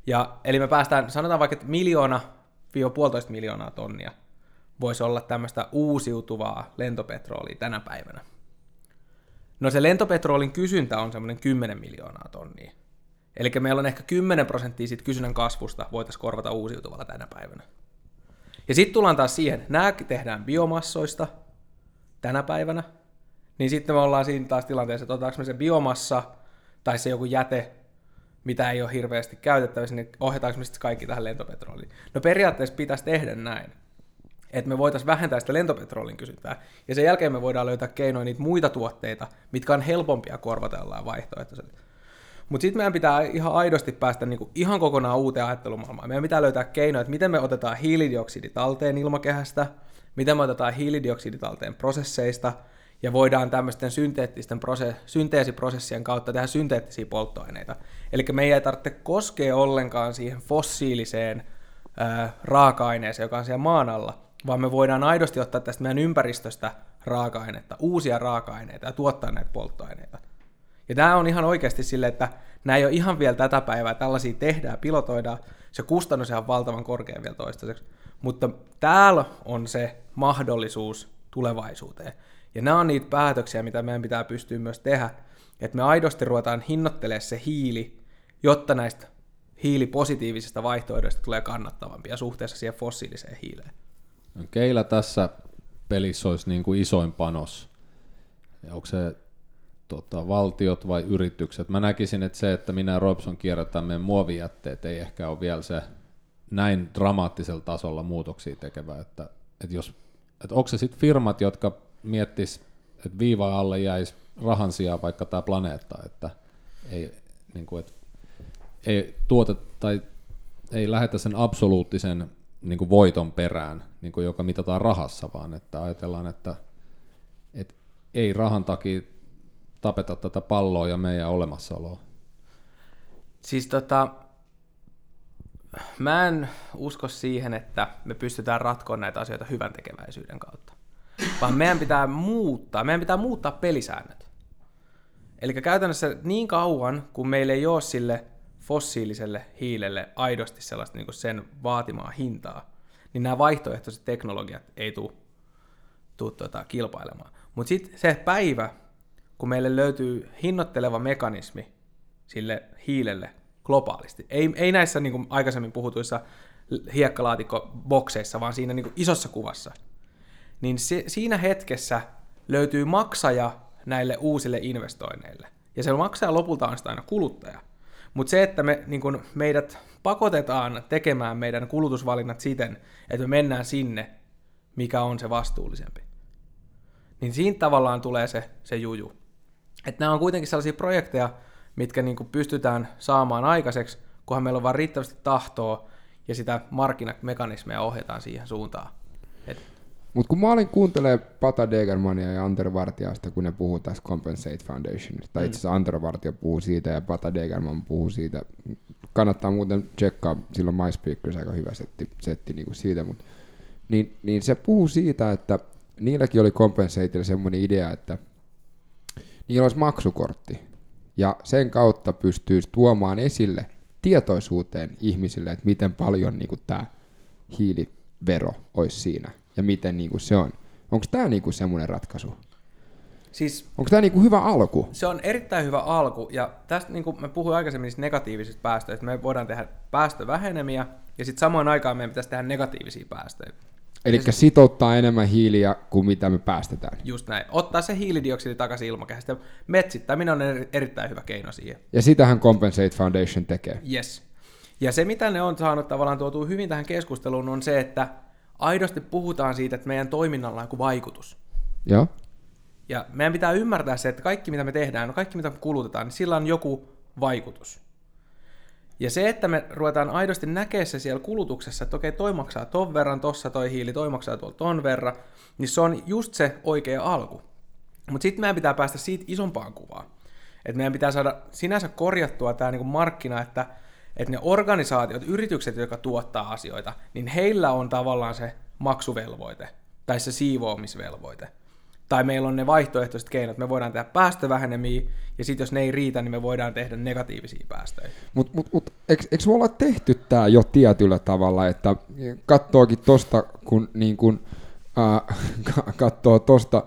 Ja, eli me päästään, sanotaan vaikka, että miljoona puolitoista miljoonaa tonnia voisi olla tämmöistä uusiutuvaa lentopetrolia tänä päivänä. No se lentopetrolin kysyntä on semmoinen 10 miljoonaa tonnia. Eli meillä on ehkä 10 prosenttia siitä kysynnän kasvusta voitaisiin korvata uusiutuvalla tänä päivänä. Ja sitten tullaan taas siihen, nämä tehdään biomassoista tänä päivänä, niin sitten me ollaan siinä taas tilanteessa, että otetaanko me se biomassa tai se joku jäte, mitä ei ole hirveästi käytettävissä, niin ohjataanko me sitten kaikki tähän lentopetroliin. No periaatteessa pitäisi tehdä näin, että me voitaisiin vähentää sitä lentopetrolin kysyntää, ja sen jälkeen me voidaan löytää keinoja niitä muita tuotteita, mitkä on helpompia korvata jollain vaihtoehtoisella. Mutta sitten meidän pitää ihan aidosti päästä niinku ihan kokonaan uuteen ajattelumaailmaan. Meidän pitää löytää keinoja, että miten me otetaan hiilidioksidi talteen ilmakehästä, miten me otetaan hiilidioksidi talteen prosesseista, ja voidaan tämmöisten synteettisten prose- synteesiprosessien kautta tehdä synteettisiä polttoaineita. Eli meidän ei tarvitse koskea ollenkaan siihen fossiiliseen ää, raaka-aineeseen, joka on siellä maan alla, vaan me voidaan aidosti ottaa tästä meidän ympäristöstä raaka-ainetta, uusia raaka-aineita ja tuottaa näitä polttoaineita. Ja tämä on ihan oikeasti sille, että nämä ei ole ihan vielä tätä päivää, tällaisia tehdään, pilotoidaan, se kustannus on valtavan korkea vielä toistaiseksi, mutta täällä on se mahdollisuus tulevaisuuteen. Ja nämä on niitä päätöksiä, mitä meidän pitää pystyä myös tehdä, että me aidosti ruvetaan hinnoittelemaan se hiili, jotta näistä hiilipositiivisista vaihtoehdoista tulee kannattavampia suhteessa siihen fossiiliseen hiileen. No, keillä tässä pelissä olisi niin kuin isoin panos? Onko se tota, valtiot vai yritykset. Mä näkisin, että se, että minä ja Robson kierrätään meidän muovijätteet, ei ehkä ole vielä se näin dramaattisella tasolla muutoksia tekevä, että, että, jos, että onko se sitten firmat, jotka miettis, että viiva alle jäisi rahan sijaan vaikka tämä planeetta, että ei, niin kuin, että ei tuote tai ei lähetä sen absoluuttisen niin kuin voiton perään, niin kuin joka mitataan rahassa, vaan että ajatellaan, että, että ei rahan takia tapeta tätä palloa ja meidän olemassaoloa. Siis tota, mä en usko siihen, että me pystytään ratkomaan näitä asioita hyvän tekeväisyyden kautta. Vaan meidän pitää muuttaa, meidän pitää muuttaa pelisäännöt. Eli käytännössä niin kauan, kun meillä ei ole sille fossiiliselle hiilelle aidosti sellaista niin sen vaatimaa hintaa, niin nämä vaihtoehtoiset teknologiat ei tule tuu tuota, kilpailemaan. Mutta sitten se päivä, kun meille löytyy hinnoitteleva mekanismi sille hiilelle globaalisti, ei, ei näissä niin aikaisemmin puhutuissa hiekkalaatikko-bokseissa, vaan siinä niin isossa kuvassa, niin se, siinä hetkessä löytyy maksaja näille uusille investoinneille. Ja se maksaja lopulta on sitä aina kuluttaja. Mutta se, että me, niin kun meidät pakotetaan tekemään meidän kulutusvalinnat siten, että me mennään sinne, mikä on se vastuullisempi, niin siinä tavallaan tulee se, se juju. Että nämä on kuitenkin sellaisia projekteja, mitkä niin pystytään saamaan aikaiseksi, kunhan meillä on vain riittävästi tahtoa ja sitä markkinamekanismeja ohjataan siihen suuntaan. Mutta kun mä olin kuuntelee Pata Degermania ja Anter Vartiasta, kun ne puhuu tästä Compensate Foundationista, tai itse asiassa Anter Vartija puhuu siitä ja Pata Degerman puhuu siitä. Kannattaa muuten tsekkaa, silloin MySpeakers aika hyvä setti, setti niin kuin siitä, mutta niin, niin se puhuu siitä, että niilläkin oli Compensateilla semmoinen idea, että niillä olisi maksukortti, ja sen kautta pystyisi tuomaan esille tietoisuuteen ihmisille, että miten paljon niin kuin tämä hiilivero olisi siinä ja miten niin kuin se on. Onko tämä niin kuin semmoinen ratkaisu? Siis, Onko tämä niin kuin hyvä alku? Se on erittäin hyvä alku, ja tästä niin kuin mä puhuin aikaisemmin niistä negatiivisista päästöistä, me voidaan tehdä päästövähenemiä, ja sitten samoin aikaan meidän pitäisi tehdä negatiivisia päästöjä. Eli se sitouttaa enemmän hiiliä kuin mitä me päästetään. Just näin. Ottaa se hiilidioksidi takaisin ilmakehästä. Metsittäminen on erittäin hyvä keino siihen. Ja sitähän Compensate Foundation tekee. Yes. Ja se, mitä ne on saanut tavallaan tuotua hyvin tähän keskusteluun, on se, että aidosti puhutaan siitä, että meidän toiminnalla on joku vaikutus. Joo. Ja meidän pitää ymmärtää se, että kaikki mitä me tehdään, no kaikki mitä me kulutetaan, niin sillä on joku vaikutus. Ja se, että me ruvetaan aidosti näkemään se siellä kulutuksessa, että okei, toi maksaa ton verran, tossa toi hiili, toi maksaa tuolla ton verran, niin se on just se oikea alku. Mutta sitten meidän pitää päästä siitä isompaan kuvaan. Että meidän pitää saada sinänsä korjattua tämä niinku markkina, että että ne organisaatiot, yritykset, jotka tuottaa asioita, niin heillä on tavallaan se maksuvelvoite tai se siivoamisvelvoite. Tai meillä on ne vaihtoehtoiset keinot, me voidaan tehdä päästövähenemiä, ja sitten jos ne ei riitä, niin me voidaan tehdä negatiivisia päästöjä. Mutta mut, mut, eikö, me olla tehty tämä jo tietyllä tavalla, että katsookin tosta, kun niin kun, äh, katsoo tosta,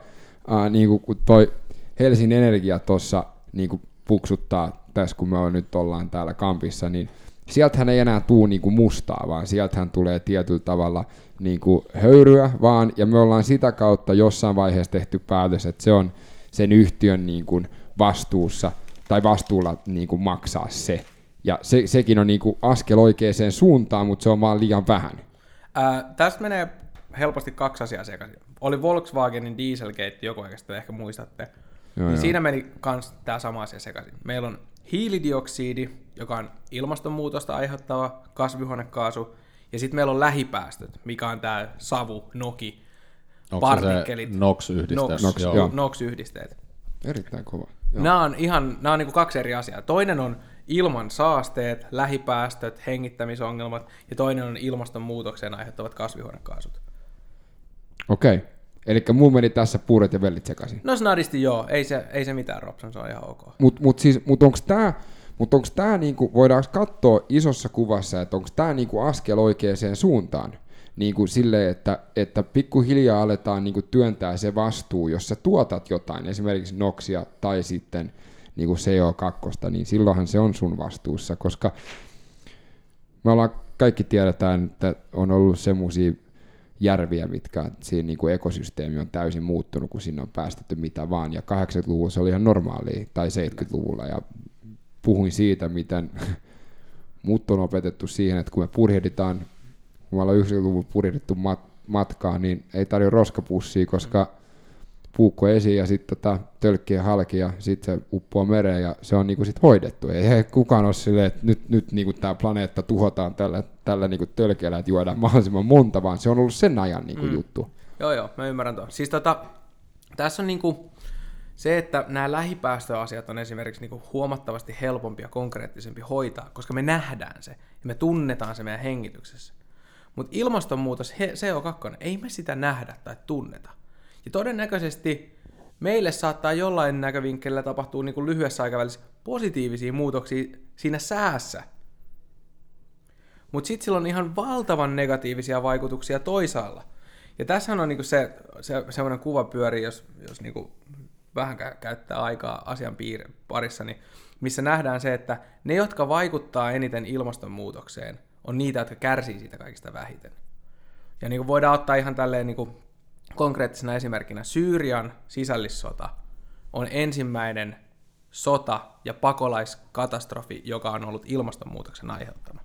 äh, niin kun toi Helsingin Energia tuossa niin puksuttaa tässä, kun me nyt ollaan täällä kampissa, niin sieltähän ei enää tuu niinku mustaa, vaan sieltähän tulee tietyllä tavalla niinku höyryä vaan, ja me ollaan sitä kautta jossain vaiheessa tehty päätös, että se on sen yhtiön niinku vastuussa, tai vastuulla niinku maksaa se. Ja se, sekin on niinku askel oikeaan suuntaan, mutta se on vaan liian vähän. Ää, tästä menee helposti kaksi asiaa sekaisin. Oli Volkswagenin Dieselgate joku aika sitten, ehkä muistatte. Joo, niin joo. Siinä meni myös tämä sama asia sekaisin. Meillä on hiilidioksidi, joka on ilmastonmuutosta aiheuttava kasvihuonekaasu, ja sitten meillä on lähipäästöt, mikä on tämä savu, noki, Onko partikkelit. NOx-yhdisteet? NOx, NOx, NOx-yhdisteet. Erittäin kova. Joo. Nämä on ihan nämä on niin kaksi eri asiaa. Toinen on ilman saasteet, lähipäästöt, hengittämisongelmat, ja toinen on ilmastonmuutoksen aiheuttavat kasvihuonekaasut. Okei. Okay. Eli muu meni tässä puuret ja vellit sekaisin. No snadisti joo, ei se, ei se mitään Robson, se on ihan ok. Mutta mut siis, mut onko tämä mutta onko tämä, niinku, voidaanko katsoa isossa kuvassa, että onko tämä niinku askel oikeaan suuntaan? Niinku silleen, että, että pikkuhiljaa aletaan niinku työntää se vastuu, jos sä tuotat jotain, esimerkiksi noksia tai sitten niinku CO2, niin silloinhan se on sun vastuussa, koska me ollaan kaikki tiedetään, että on ollut semmoisia järviä, mitkä siinä niin kuin ekosysteemi on täysin muuttunut, kun sinne on päästetty mitä vaan. Ja 80-luvulla se oli ihan normaalia, tai 70-luvulla. Ja puhuin siitä, miten mut on opetettu siihen, että kun me purjehditaan, kun me ollaan 90-luvulla purjehdittu mat- matkaa, niin ei tarjoa roskapussia, koska puukko esiin ja sitten tota, tölkkien halki ja sitten se uppoaa mereen ja se on niinku sit hoidettu. Ei, ei kukaan ole silleen, että nyt, nyt niinku tämä planeetta tuhotaan tällä, tällä niinku tölkeellä, että juodaan mahdollisimman monta, vaan se on ollut sen ajan niinku mm. juttu. Joo, joo, mä ymmärrän tuon. Siis tota, tässä on niinku se, että nämä lähipäästöasiat on esimerkiksi niinku huomattavasti helpompi ja konkreettisempi hoitaa, koska me nähdään se ja me tunnetaan se meidän hengityksessä. Mutta ilmastonmuutos, he, CO2, ei me sitä nähdä tai tunneta. Ja todennäköisesti meille saattaa jollain näkövinkkelillä tapahtua niin kuin lyhyessä aikavälissä positiivisia muutoksia siinä säässä. Mutta sitten sillä on ihan valtavan negatiivisia vaikutuksia toisaalla. Ja tässä on niinku se, se semmoinen kuva pyöri, jos, jos niinku vähän käyttää aikaa asian piir- parissa, niin missä nähdään se, että ne, jotka vaikuttaa eniten ilmastonmuutokseen, on niitä, jotka kärsii siitä kaikista vähiten. Ja niin kuin voidaan ottaa ihan tälleen niin kuin konkreettisena esimerkkinä Syyrian sisällissota on ensimmäinen sota ja pakolaiskatastrofi, joka on ollut ilmastonmuutoksen aiheuttama.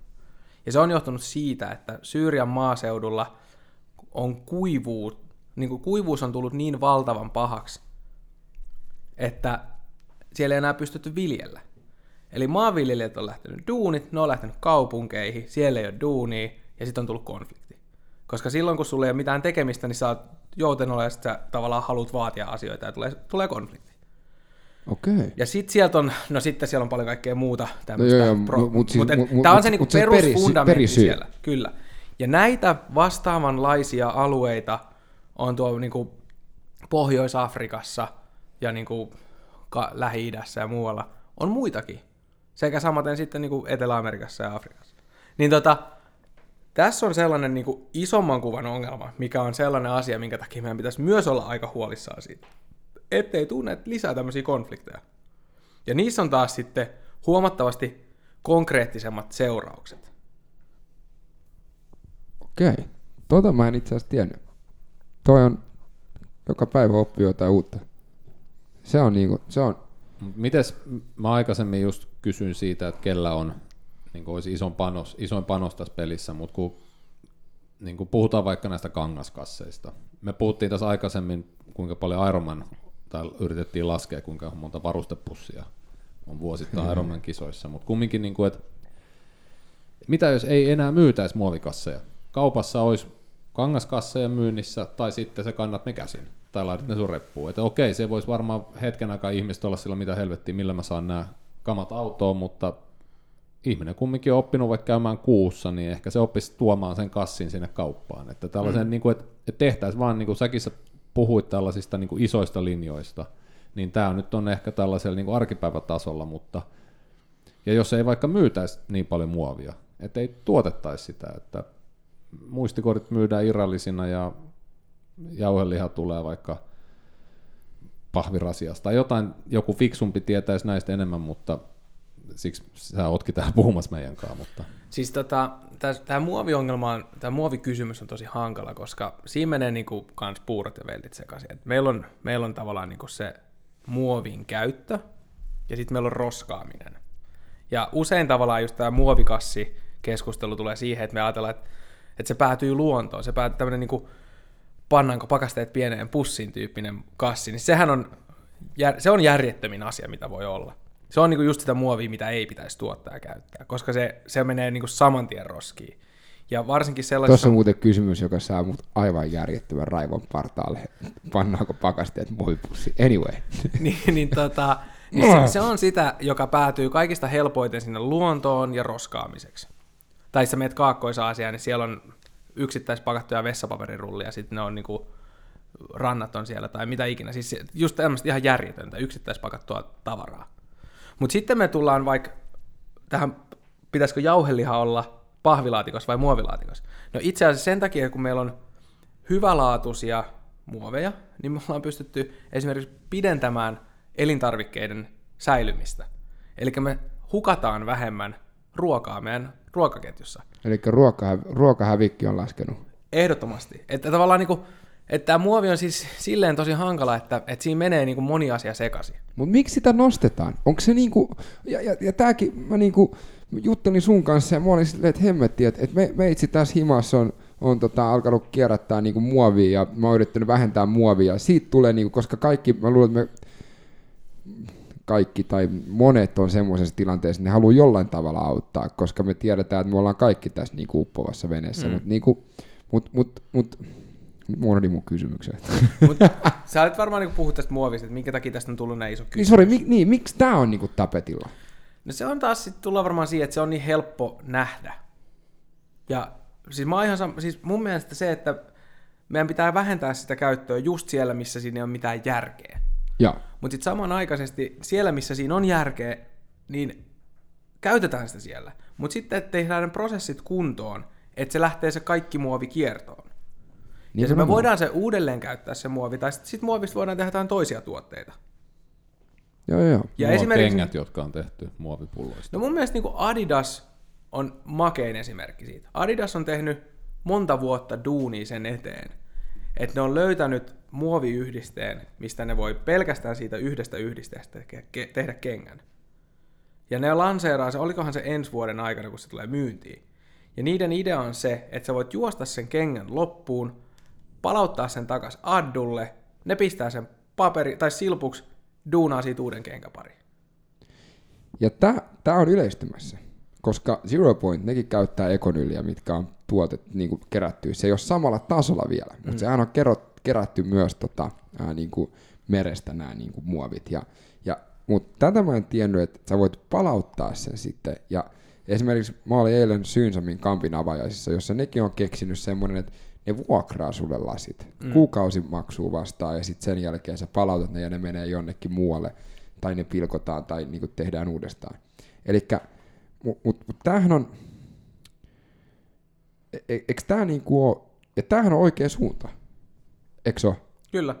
Ja se on johtunut siitä, että Syyrian maaseudulla on kuivuus, niin kuin kuivuus on tullut niin valtavan pahaksi, että siellä ei enää pystytty viljellä. Eli maanviljelijät on lähtenyt duunit, ne on lähtenyt kaupunkeihin, siellä ei ole duunia, ja sitten on tullut konflikti. Koska silloin, kun sulla ei ole mitään tekemistä, niin sä oot jouten ja sä tavallaan haluat vaatia asioita, ja tulee, tulee konflikti. Okei. Ja sitten sieltä on, no sitten siellä on paljon kaikkea muuta tämmöistä. No joo, joo, pro, mut siis- mut, mut- tämä on se niinku perusfundamentti perisyy- siellä, kyllä. Ja näitä vastaavanlaisia alueita on tuo niinku Pohjois-Afrikassa ja niinku Lähi-idässä ja muualla. On muitakin. Sekä samaten sitten niinku Etelä-Amerikassa ja Afrikassa. Niin tota, tässä on sellainen niinku isomman kuvan ongelma, mikä on sellainen asia, minkä takia meidän pitäisi myös olla aika huolissaan siitä. Ettei tunne lisää tämmöisiä konflikteja. Ja niissä on taas sitten huomattavasti konkreettisemmat seuraukset. Okei. Tota mä en itse asiassa tiennyt. Toi on, joka päivä oppii jotain uutta. Se on niinku, se on, Mites, mä aikaisemmin just kysyin siitä, että kellä on niin olisi ison panos, isoin panos tässä pelissä, mutta kun niin kuin puhutaan vaikka näistä kangaskasseista. Me puhuttiin tässä aikaisemmin, kuinka paljon Ironman, tai yritettiin laskea, kuinka monta varustepussia on vuosittain Ironman kisoissa, mutta kumminkin, niin kuin, että mitä jos ei enää myytäisi muovikasseja? Kaupassa olisi kangaskasseja myynnissä, tai sitten se kannat ne käsin, tai laitat ne sun reppuun. Että okei, se voisi varmaan hetken aikaa ihmiset olla sillä, mitä helvettiä, millä mä saan nämä kamat autoon, mutta ihminen kumminkin on oppinut vaikka käymään kuussa, niin ehkä se oppisi tuomaan sen kassin sinne kauppaan. Että tällaisen, mm. niin kuin, että, että tehtäisiin vaan, niin kuin säkin sä puhuit tällaisista niin kuin isoista linjoista, niin tämä nyt on ehkä tällaisella niin kuin arkipäivätasolla, mutta ja jos ei vaikka myytäisi niin paljon muovia, että ei tuotettaisi sitä, että muistikortit myydään irrallisina ja jauheliha tulee vaikka pahvirasiasta tai jotain, joku fiksumpi tietäisi näistä enemmän, mutta siksi sä ootkin täällä puhumassa meidän kanssa, mutta Siis tota, tämä muoviongelma on, tämä muovikysymys on tosi hankala, koska siinä menee niinku kans puurot ja veltit sekaisin. Et meillä, on, meillä on tavallaan niinku se muovin käyttö ja sitten meillä on roskaaminen. Ja usein tavallaan just tämä muovikassi keskustelu tulee siihen, että me ajatellaan, että, että se päätyy luontoon. Se päätyy tämmöinen niinku pannaanko pakasteet pieneen pussiin tyyppinen kassi, niin sehän on, se on järjettömin asia, mitä voi olla. Se on niinku just sitä muovia, mitä ei pitäisi tuottaa ja käyttää, koska se, se menee niinku saman tien roskiin. Ja varsinkin sellaisessa... Tuossa on muuten kysymys, joka saa mut aivan järjettömän raivon partaalle. Pannaanko pakasteet muovipussi? Anyway. niin, niin, tota, niin se, se on sitä, joka päätyy kaikista helpoiten sinne luontoon ja roskaamiseksi. Tai sä meet Kaakkois-Aasiaan, niin siellä on yksittäispakattuja vessapaperirullia, ja sitten ne on niinku, rannat on siellä tai mitä ikinä. Siis just tämmöistä ihan järjetöntä, yksittäispakattua tavaraa. Mutta sitten me tullaan vaikka tähän, pitäisikö jauheliha olla pahvilaatikossa vai muovilaatikossa. No itse asiassa sen takia, kun meillä on hyvälaatuisia muoveja, niin me ollaan pystytty esimerkiksi pidentämään elintarvikkeiden säilymistä. Eli me hukataan vähemmän ruokaa meidän ruokaketjussa. Eli ruokahä, ruokahävikki on laskenut. Ehdottomasti. Että tavallaan niinku, että tämä muovi on siis silleen tosi hankala, että, että siinä menee niinku moni asia sekaisin. Mutta miksi sitä nostetaan? Onko se niinku, ja, ja, ja tääkin mä niinku juttelin sun kanssa ja mä olin silleen, että hemmetti, että, että me, meitsi tässä himassa on, on tota, alkanut kierrättää niinku muovia ja mä oon yrittänyt vähentää muovia. Siitä tulee, niinku, koska kaikki, mä luulen, että me kaikki tai monet on semmoisessa tilanteessa, että ne haluaa jollain tavalla auttaa, koska me tiedetään, että me ollaan kaikki tässä niinku uppovassa veneessä. Mm. Mutta niinku, mut, mut, mut, unohdin mun kysymyksen. Mut sä olet varmaan niinku puhut tästä muovista, että minkä takia tästä on tullut näin iso niin, kysymys. sorry, mi, niin, miksi tää on niinku tapetilla? No se on taas sitten tullaan varmaan siihen, että se on niin helppo nähdä. Ja siis, mä ihan sam- siis mun mielestä se, että meidän pitää vähentää sitä käyttöä just siellä, missä siinä ei ole mitään järkeä. Mutta sitten samanaikaisesti siellä, missä siinä on järkeä, niin käytetään sitä siellä. Mutta sitten tehdään ne prosessit kuntoon, että se lähtee se kaikki muovi kiertoon. Ja se me Nimenomaan. voidaan se uudelleen käyttää se muovi, tai sitten sit muovista voidaan tehdä jotain toisia tuotteita. Joo, joo. Ja Nuo esimerkiksi, kengät, jotka on tehty muovipulloista. no mun mielestä niin Adidas on makein esimerkki siitä. Adidas on tehnyt monta vuotta duunia sen eteen, että ne on löytänyt muoviyhdisteen, mistä ne voi pelkästään siitä yhdestä yhdisteestä ke- tehdä kengän. Ja ne lanseeraa se, olikohan se ensi vuoden aikana, kun se tulee myyntiin. Ja niiden idea on se, että sä voit juosta sen kengän loppuun, palauttaa sen takas addulle, ne pistää sen paperi tai silpuksi, duunaa siitä uuden kenkäpari. Ja tämä on yleistymässä, koska Zero Point, nekin käyttää ekonyliä, mitkä on tuotet niin kuin kerätty. Se ei ole samalla tasolla vielä, mutta Mm. sehän on kerrot, kerätty myös tota, ää, niin kuin merestä nämä niin kuin muovit. Ja, ja, mutta tätä mä en tiennyt, että sä voit palauttaa sen sitten. Ja esimerkiksi mä olin eilen Syynsamin kampin avajaisissa, jossa nekin on keksinyt semmoinen, että ne vuokraa sulle lasit. Mm. Kuukausimaksua vastaan ja sitten sen jälkeen sä palautat ne ja ne menee jonnekin muualle tai ne pilkotaan tai niinku tehdään uudestaan. Eli mutta mut, mut tämähän on, e, e, eikö tämä niinku ole, ja tämähän on oikea suunta, eikö se ole? Kyllä.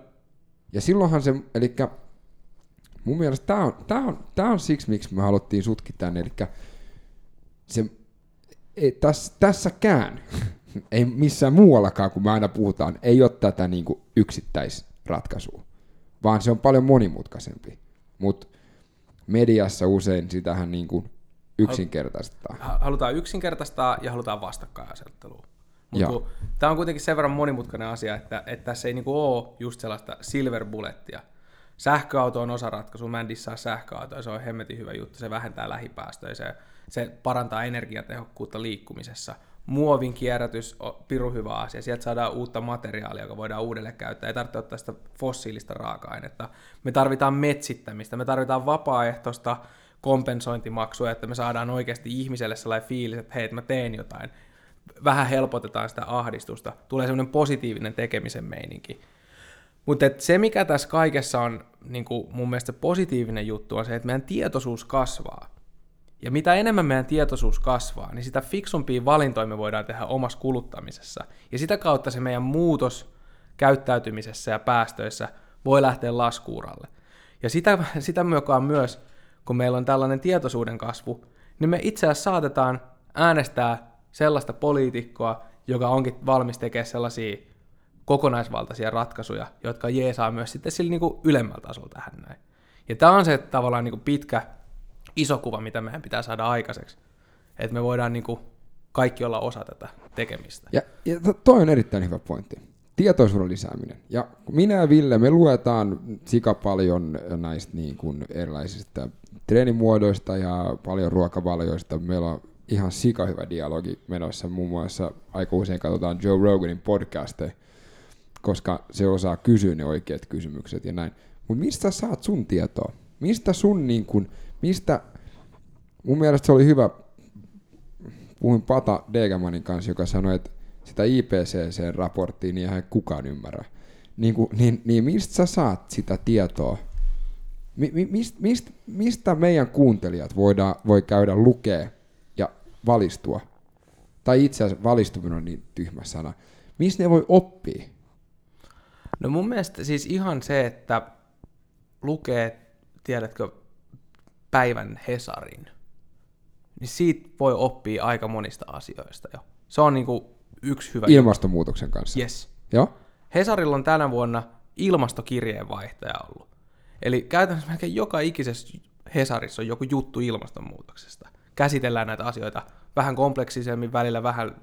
Ja silloinhan se, eli mun mielestä tämä on, tää on, tää on siksi, miksi me haluttiin sutki tänne, eli se, ei, täs, tässäkään, ei missään muuallakaan, kun me aina puhutaan, ei ole tätä niin kuin yksittäisratkaisua, vaan se on paljon monimutkaisempi. Mutta mediassa usein sitähän niin kuin yksinkertaistetaan. Halutaan yksinkertaistaa ja halutaan vastakkainasettelua. Mutta tämä on kuitenkin sen verran monimutkainen asia, että, että tässä ei niinku ole just sellaista silver bullettia. Sähköauto on osa ratkaisua, mä en dissaa sähköautoa, se on hemmetin hyvä juttu, se vähentää lähipäästöjä, se, se parantaa energiatehokkuutta liikkumisessa. Muovin kierrätys on piru hyvä asia, sieltä saadaan uutta materiaalia, joka voidaan uudelleen käyttää, ei tarvitse ottaa sitä fossiilista raaka-ainetta. Me tarvitaan metsittämistä, me tarvitaan vapaaehtoista kompensointimaksua, että me saadaan oikeasti ihmiselle sellainen fiilis, että hei, että mä teen jotain. Vähän helpotetaan sitä ahdistusta. Tulee semmoinen positiivinen tekemisen meininki. Mutta se, mikä tässä kaikessa on niin mun mielestä positiivinen juttu, on se, että meidän tietoisuus kasvaa. Ja mitä enemmän meidän tietoisuus kasvaa, niin sitä fiksumpia valintoja me voidaan tehdä omassa kuluttamisessa. Ja sitä kautta se meidän muutos käyttäytymisessä ja päästöissä voi lähteä laskuuralle. Ja sitä, sitä mukaan myös, kun meillä on tällainen tietoisuuden kasvu, niin me itse asiassa saatetaan äänestää sellaista poliitikkoa, joka onkin valmis tekemään sellaisia kokonaisvaltaisia ratkaisuja, jotka jeesaa myös sitten sillä niin kuin ylemmällä tasolla tähän näin. Ja tämä on se tavallaan niin kuin pitkä, iso kuva, mitä meidän pitää saada aikaiseksi. Että me voidaan niin kuin kaikki olla osa tätä tekemistä. Ja, ja to- toi on erittäin hyvä pointti. Tietoisuuden lisääminen. Ja minä ja Ville, me luetaan sika paljon näistä niin kuin erilaisista treenimuodoista ja paljon ruokavalioista. Meillä on ihan sika hyvä dialogi menossa. Muun muassa aika usein katsotaan Joe Roganin podcasteja, koska se osaa kysyä ne oikeat kysymykset ja näin. Mutta mistä saat sun tietoa? Mistä sun niin kuin, mistä, mun mielestä se oli hyvä puhuin Pata Degamanin kanssa, joka sanoi, että sitä IPCC-raporttia niin eihän kukaan ymmärrä. Niin, kuin, niin, niin mistä sä saat sitä tietoa? Mi, mi, mist, mist, mistä meidän kuuntelijat voidaan, voi käydä lukea ja valistua? Tai itse asiassa valistuminen on niin tyhmä sana. Mistä ne voi oppia? No mun mielestä siis ihan se, että lukee, tiedätkö, päivän Hesarin, niin siitä voi oppia aika monista asioista jo. Se on niinku yksi hyvä. Ilmastonmuutoksen kanssa. Yes. Joo? Hesarilla on tänä vuonna ilmastokirjeenvaihtaja ollut. Eli käytännössä melkein joka ikisessä Hesarissa on joku juttu ilmastonmuutoksesta. Käsitellään näitä asioita vähän kompleksisemmin välillä, vähän,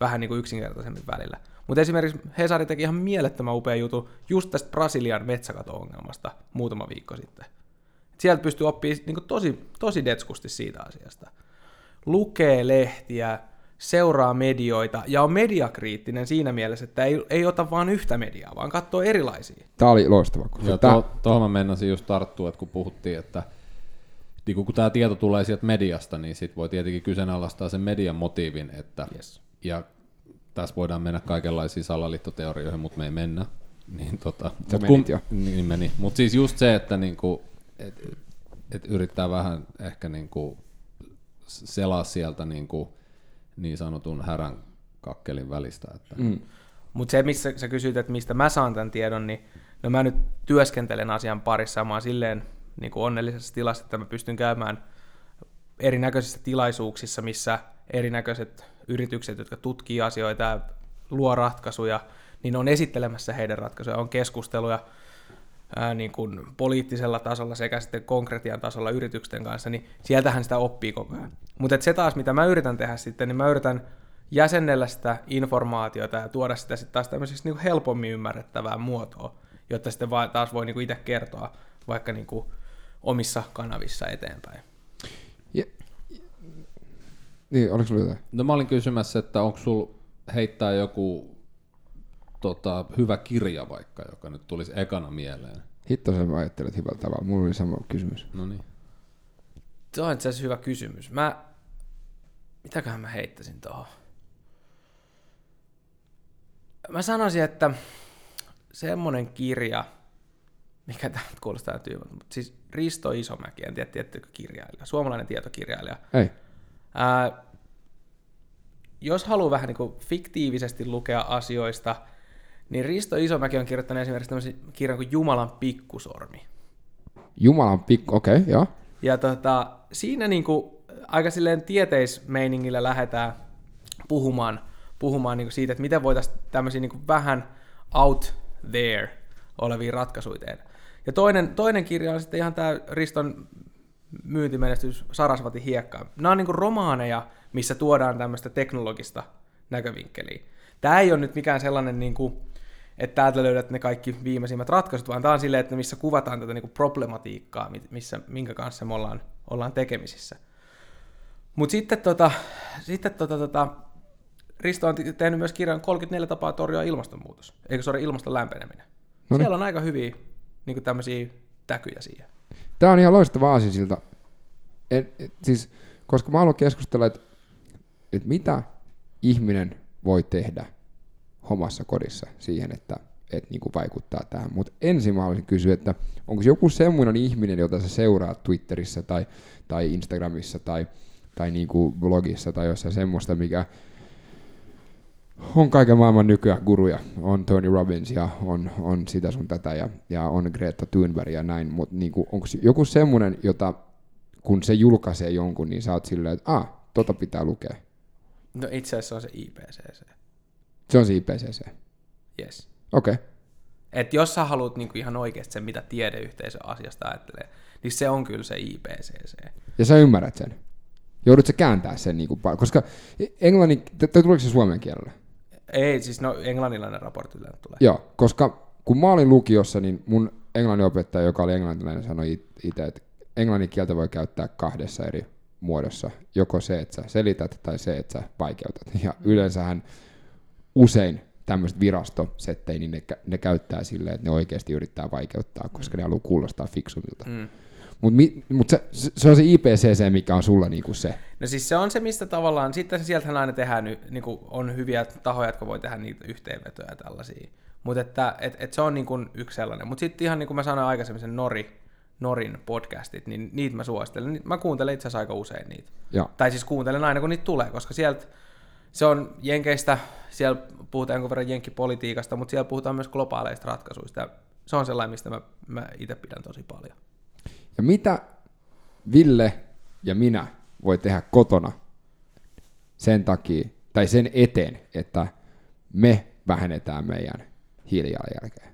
vähän niin kuin yksinkertaisemmin välillä. Mutta esimerkiksi Hesari teki ihan mielettömän upea juttu just tästä Brasilian metsäkato-ongelmasta muutama viikko sitten. Sieltä pystyy oppimaan niin tosi, tosi detskusti siitä asiasta. Lukee lehtiä, seuraa medioita ja on mediakriittinen siinä mielessä, että ei, ei ota vain yhtä mediaa, vaan katsoo erilaisia. Tämä oli loistava. Koska Ja tää, to, tuohon mä meinasin just tarttua, että kun puhuttiin, että niin kun tämä tieto tulee sieltä mediasta, niin sit voi tietenkin kyseenalaistaa sen median motiivin, että Yes. ja tässä voidaan mennä kaikenlaisiin salaliittoteorioihin, mutta me ei mennä. Niin, tota, Sä mut menit jo. Niin meni. Mutta siis just se, että niinku, et, et yrittää vähän ehkä niinku selaa sieltä niinku niin sanotun härän kakkelin välistä. Että, mm, Mutta se, missä sä kysyt, että mistä mä saan tämän tiedon, niin no mä nyt työskentelen asian parissa mä oon silleen niin kuin onnellisessa tilassa, että mä pystyn käymään erinäköisissä tilaisuuksissa, missä erinäköiset yritykset, jotka tutkii asioita ja luo ratkaisuja, niin on esittelemässä heidän ratkaisuja, on keskusteluja ää, niin kuin poliittisella tasolla sekä sitten konkretian tasolla yritysten kanssa, niin sieltähän sitä oppii koko ajan. Mutta se taas, mitä mä yritän tehdä sitten, niin mä yritän jäsennellä sitä informaatiota ja tuoda sitä sitten taas tämmöiseksi niin helpommin ymmärrettävää muotoa, jotta sitten vaan taas voi niin itse kertoa vaikka niin kuin omissa kanavissa eteenpäin. niin, oliko sulla jotain? No mä olin kysymässä, että onko sul heittää joku tota, hyvä kirja vaikka, joka nyt tulisi ekana mieleen. Hitto sä ajattelet hyvällä tavalla. Mulla oli sama kysymys. No niin. Se on itse asiassa hyvä kysymys. Mä, mitäköhän mä heittäisin tuohon? Mä sanoisin, että semmonen kirja, mikä tämä kuulostaa tyymältä, mutta siis Risto Isomäki, en tiedä, tiettekö kirjailija, suomalainen tietokirjailija. Ei. Ää, jos haluaa vähän niin kuin fiktiivisesti lukea asioista, niin Risto Isomäki on kirjoittanut esimerkiksi tämmöisen kirjan kuin Jumalan pikkusormi. Jumalan pikku, okei, okay, joo. Ja tota, siinä niinku aika silleen tieteismeiningillä lähdetään puhumaan, puhumaan niinku siitä, että miten voitaisiin tämmöisiä niinku vähän out there olevia ratkaisuja tehdä. Ja toinen, toinen kirja on sitten ihan tämä Riston myyntimenestys Sarasvatin hiekka. Nämä on niinku romaaneja, missä tuodaan tämmöistä teknologista näkövinkkeliä. Tämä ei ole nyt mikään sellainen, niinku, että täältä löydät ne kaikki viimeisimmät ratkaisut, vaan tämä on silleen, että missä kuvataan tätä niinku problematiikkaa, missä, minkä kanssa me ollaan, ollaan tekemisissä. Mutta sitten, tota, sitten tota, tota, Risto on te- tehnyt myös kirjan 34 tapaa torjua ilmastonmuutos, eikö se ole ilmaston lämpeneminen. Noniin. Siellä on aika hyviä niin tämmöisiä täkyjä siihen. Tämä on ihan loistava aasinsilta. Et, et, siis, koska mä haluan keskustella, että et mitä ihminen voi tehdä omassa kodissa siihen, että et niinku vaikuttaa tähän. Mutta ensin mä haluaisin kysyä, että onko joku semmoinen ihminen, jota sä seuraat Twitterissä tai, tai Instagramissa tai, tai niinku blogissa tai jossain semmoista, mikä on kaiken maailman nykyään guruja. On Tony Robbins ja on, on sitä sun tätä ja, ja on Greta Thunberg ja näin, mutta niinku, onko joku semmoinen, jota kun se julkaisee jonkun, niin sä oot silleen, että ah, tota pitää lukea. No itse asiassa se on se IPCC. Se on se IPCC. Yes. Okei. Okay. Et jos sä haluat niinku ihan oikeasti sen, mitä tiedeyhteisö asiasta ajattelee, niin se on kyllä se IPCC. Ja sä ymmärrät sen. Joudut sä kääntää sen, niinku, koska englannin, t- t- tuleeko se suomen kielellä? Ei, siis no englannilainen raportti tulee. Joo, koska kun mä olin lukiossa, niin mun englannin opettaja, joka oli englantilainen, sanoi it- itse, että englannin kieltä voi käyttää kahdessa eri muodossa. Joko se, että sä selität, tai se, että sä vaikeutat. Ja yleensähän usein tämmöiset virastosettejä, niin ne, ne käyttää silleen, että ne oikeasti yrittää vaikeuttaa, koska ne haluaa kuulostaa fiksumilta. Mm. Mutta mut se, se, on se IPCC, mikä on sulla niinku se. No siis se on se, mistä tavallaan, sitten sieltähän aina tehdään, niin kuin on hyviä tahoja, jotka voi tehdä niitä yhteenvetoja ja tällaisia. Mutta että et, et se on niin kuin yksi sellainen. Mutta sitten ihan niin kuin mä sanoin aikaisemmin, sen Nori, Norin podcastit, niin niitä mä suosittelen. Mä kuuntelen itse asiassa aika usein niitä. Ja, Tai siis kuuntelen aina, kun niitä tulee, koska sieltä se on Jenkeistä, siellä puhutaan jonkun verran jenkkipolitiikasta, mutta siellä puhutaan myös globaaleista ratkaisuista. Se on sellainen, mistä mä, mä itse pidän tosi paljon. ja mitä Ville ja minä voi tehdä kotona sen takia, tai sen eteen, että me vähennetään meidän hiilijalanjälkeä?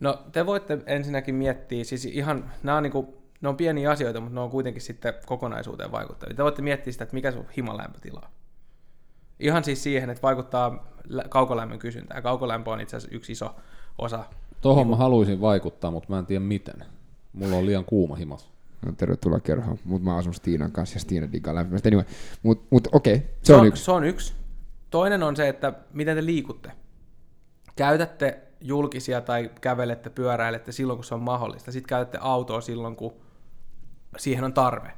No te voitte ensinnäkin miettiä, siis ihan, nämä on, niin kuin, ne on pieniä asioita, mutta ne on kuitenkin sitten kokonaisuuteen vaikuttavia. Te voitte miettiä sitä, että mikä sun himalämpötila on. Ihan siis siihen, että vaikuttaa lä- kaukolämmön kysyntään. Kaukolämpö on itse asiassa yksi iso osa. Tuohon mä haluaisin vaikuttaa, mutta mä en tiedä miten. Mulla on liian kuuma himas. No, tervetuloa kerhoon, mutta mä asun Stiinan kanssa ja Stiina diggaa lämpimästi. Anyway, mutta mut, okei, okay, se, on yksi. Se on yksi. Toinen on se, että miten te liikutte. Käytätte julkisia tai kävelette, pyöräilette silloin, kun se on mahdollista. Sitten käytätte autoa silloin, kun siihen on tarve.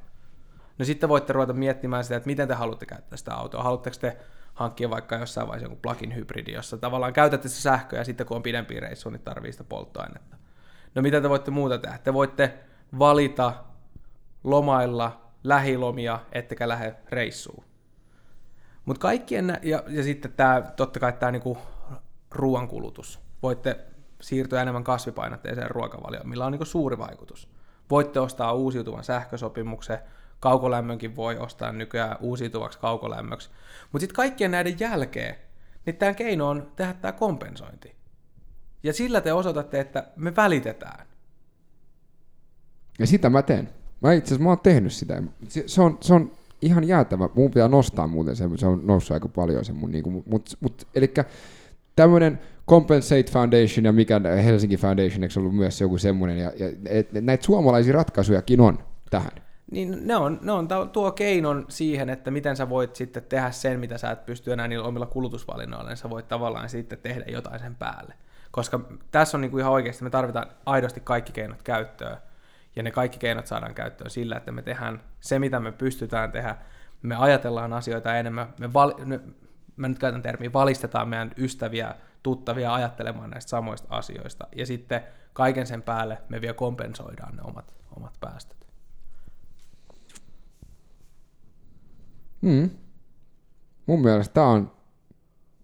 No sitten voitte ruveta miettimään sitä, että miten te haluatte käyttää sitä autoa. Haluatteko te hankkia vaikka jossain vaiheessa joku plug-in hybridi, jossa tavallaan käytätte se sähköä ja sitten kun on pidempi reissu, niin tarvii sitä polttoainetta. No mitä te voitte muuta tehdä? Te voitte valita lomailla lähilomia, ettekä lähde reissuun. Mutta kaikkien, ja, ja sitten tämä, totta kai tämä niinku ruoankulutus. Voitte siirtyä enemmän kasvipainotteiseen ruokavalioon, millä on niinku suuri vaikutus. Voitte ostaa uusiutuvan sähkösopimuksen, kaukolämmönkin voi ostaa nykyään uusiutuvaksi kaukolämmöksi. Mutta sitten kaikkien näiden jälkeen, niin tämä keino on tehdä tämä kompensointi. Ja sillä te osoitatte, että me välitetään. Ja sitä mä teen. Mä itse asiassa mä oon tehnyt sitä. Se, se, on, se on ihan jäätävä. Mun pitää nostaa muuten se, se on noussut aika paljon se mun niinku, mut, mut, elikkä tämmönen Compensate Foundation ja mikä Helsinki Foundation, eikö ollut myös joku semmoinen, ja, ja et näitä suomalaisia ratkaisujakin on tähän. Niin ne on, ne on tuo keinon siihen, että miten sä voit sitten tehdä sen, mitä sä et pysty enää niillä omilla kulutusvalinnoilla, niin sä voit tavallaan sitten tehdä jotain sen päälle. Koska tässä on niinku ihan oikeasti, me tarvitaan aidosti kaikki keinot käyttöön, ja ne kaikki keinot saadaan käyttöön sillä, että me tehdään se, mitä me pystytään tehdä, me ajatellaan asioita enemmän, me, val, me mä nyt käytän termiä, valistetaan meidän ystäviä, tuttavia ajattelemaan näistä samoista asioista, ja sitten kaiken sen päälle me vielä kompensoidaan ne omat, omat päästöt. Mm. Mun mielestä tää on,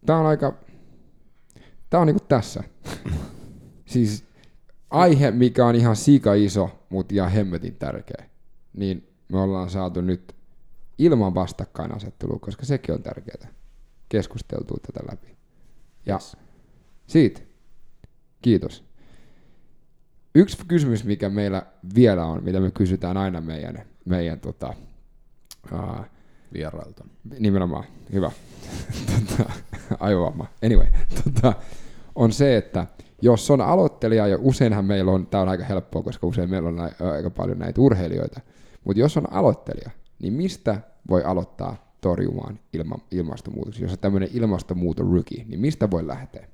tää on aika, tää on niinku tässä. siis aihe, mikä on ihan sika iso, mutta ihan hemmetin tärkeä, niin me ollaan saatu nyt ilman vastakkainasettelua, koska sekin on tärkeää, keskusteltua tätä läpi. Ja yes. siitä, kiitos. Yksi kysymys, mikä meillä vielä on, mitä me kysytään aina meidän, meidän tota, uh, Vierailta. Nimenomaan, hyvä. tota, aivovamma. Anyway, tota, on se, että jos on aloittelija, ja useinhan meillä on, tämä on aika helppoa, koska usein meillä on aika paljon näitä urheilijoita, mutta jos on aloittelija, niin mistä voi aloittaa torjumaan ilma, ilmastonmuutoksia? Jos on tämmöinen ilmastonmuuton rookie, niin mistä voi lähteä?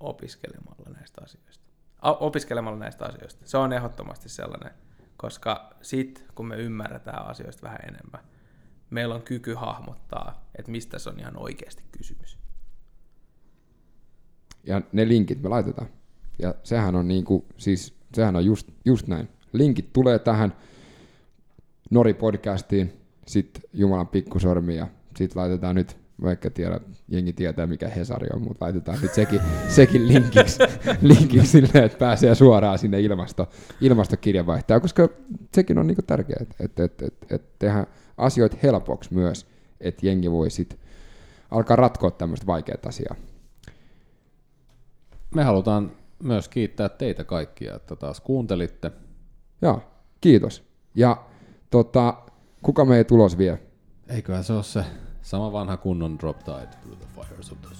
Opiskelemalla näistä asioista. O- opiskelemalla näistä asioista. Se on ehdottomasti sellainen, koska sit kun me ymmärretään asioista vähän enemmän, meillä on kyky hahmottaa, että mistä se on ihan oikeasti kysymys. Ja ne linkit me laitetaan. Ja sehän on niinku, siis sehän on just, just näin. Linkit tulee tähän Nori-podcastiin, sitten Jumalan pikkusormi ja sitten laitetaan nyt, vaikka tiedä, jengi tietää mikä Hesari on, mutta laitetaan nyt sekin, sekin linkiksi, linkiksi silleen, että pääsee suoraan sinne ilmasto, ilmastokirjavaihtajaan, koska sekin on niinku tärkeää, että et, et, et, et tehdään asioita helpoksi myös, että jengi voi sit alkaa ratkoa tämmöistä vaikeaa asiaa. Me halutaan myös kiittää teitä kaikkia, että taas kuuntelitte. Joo, kiitos. Ja tota, kuka meidän tulos vie? Eiköhän se ole se sama vanha kunnon drop tide through the fires of. The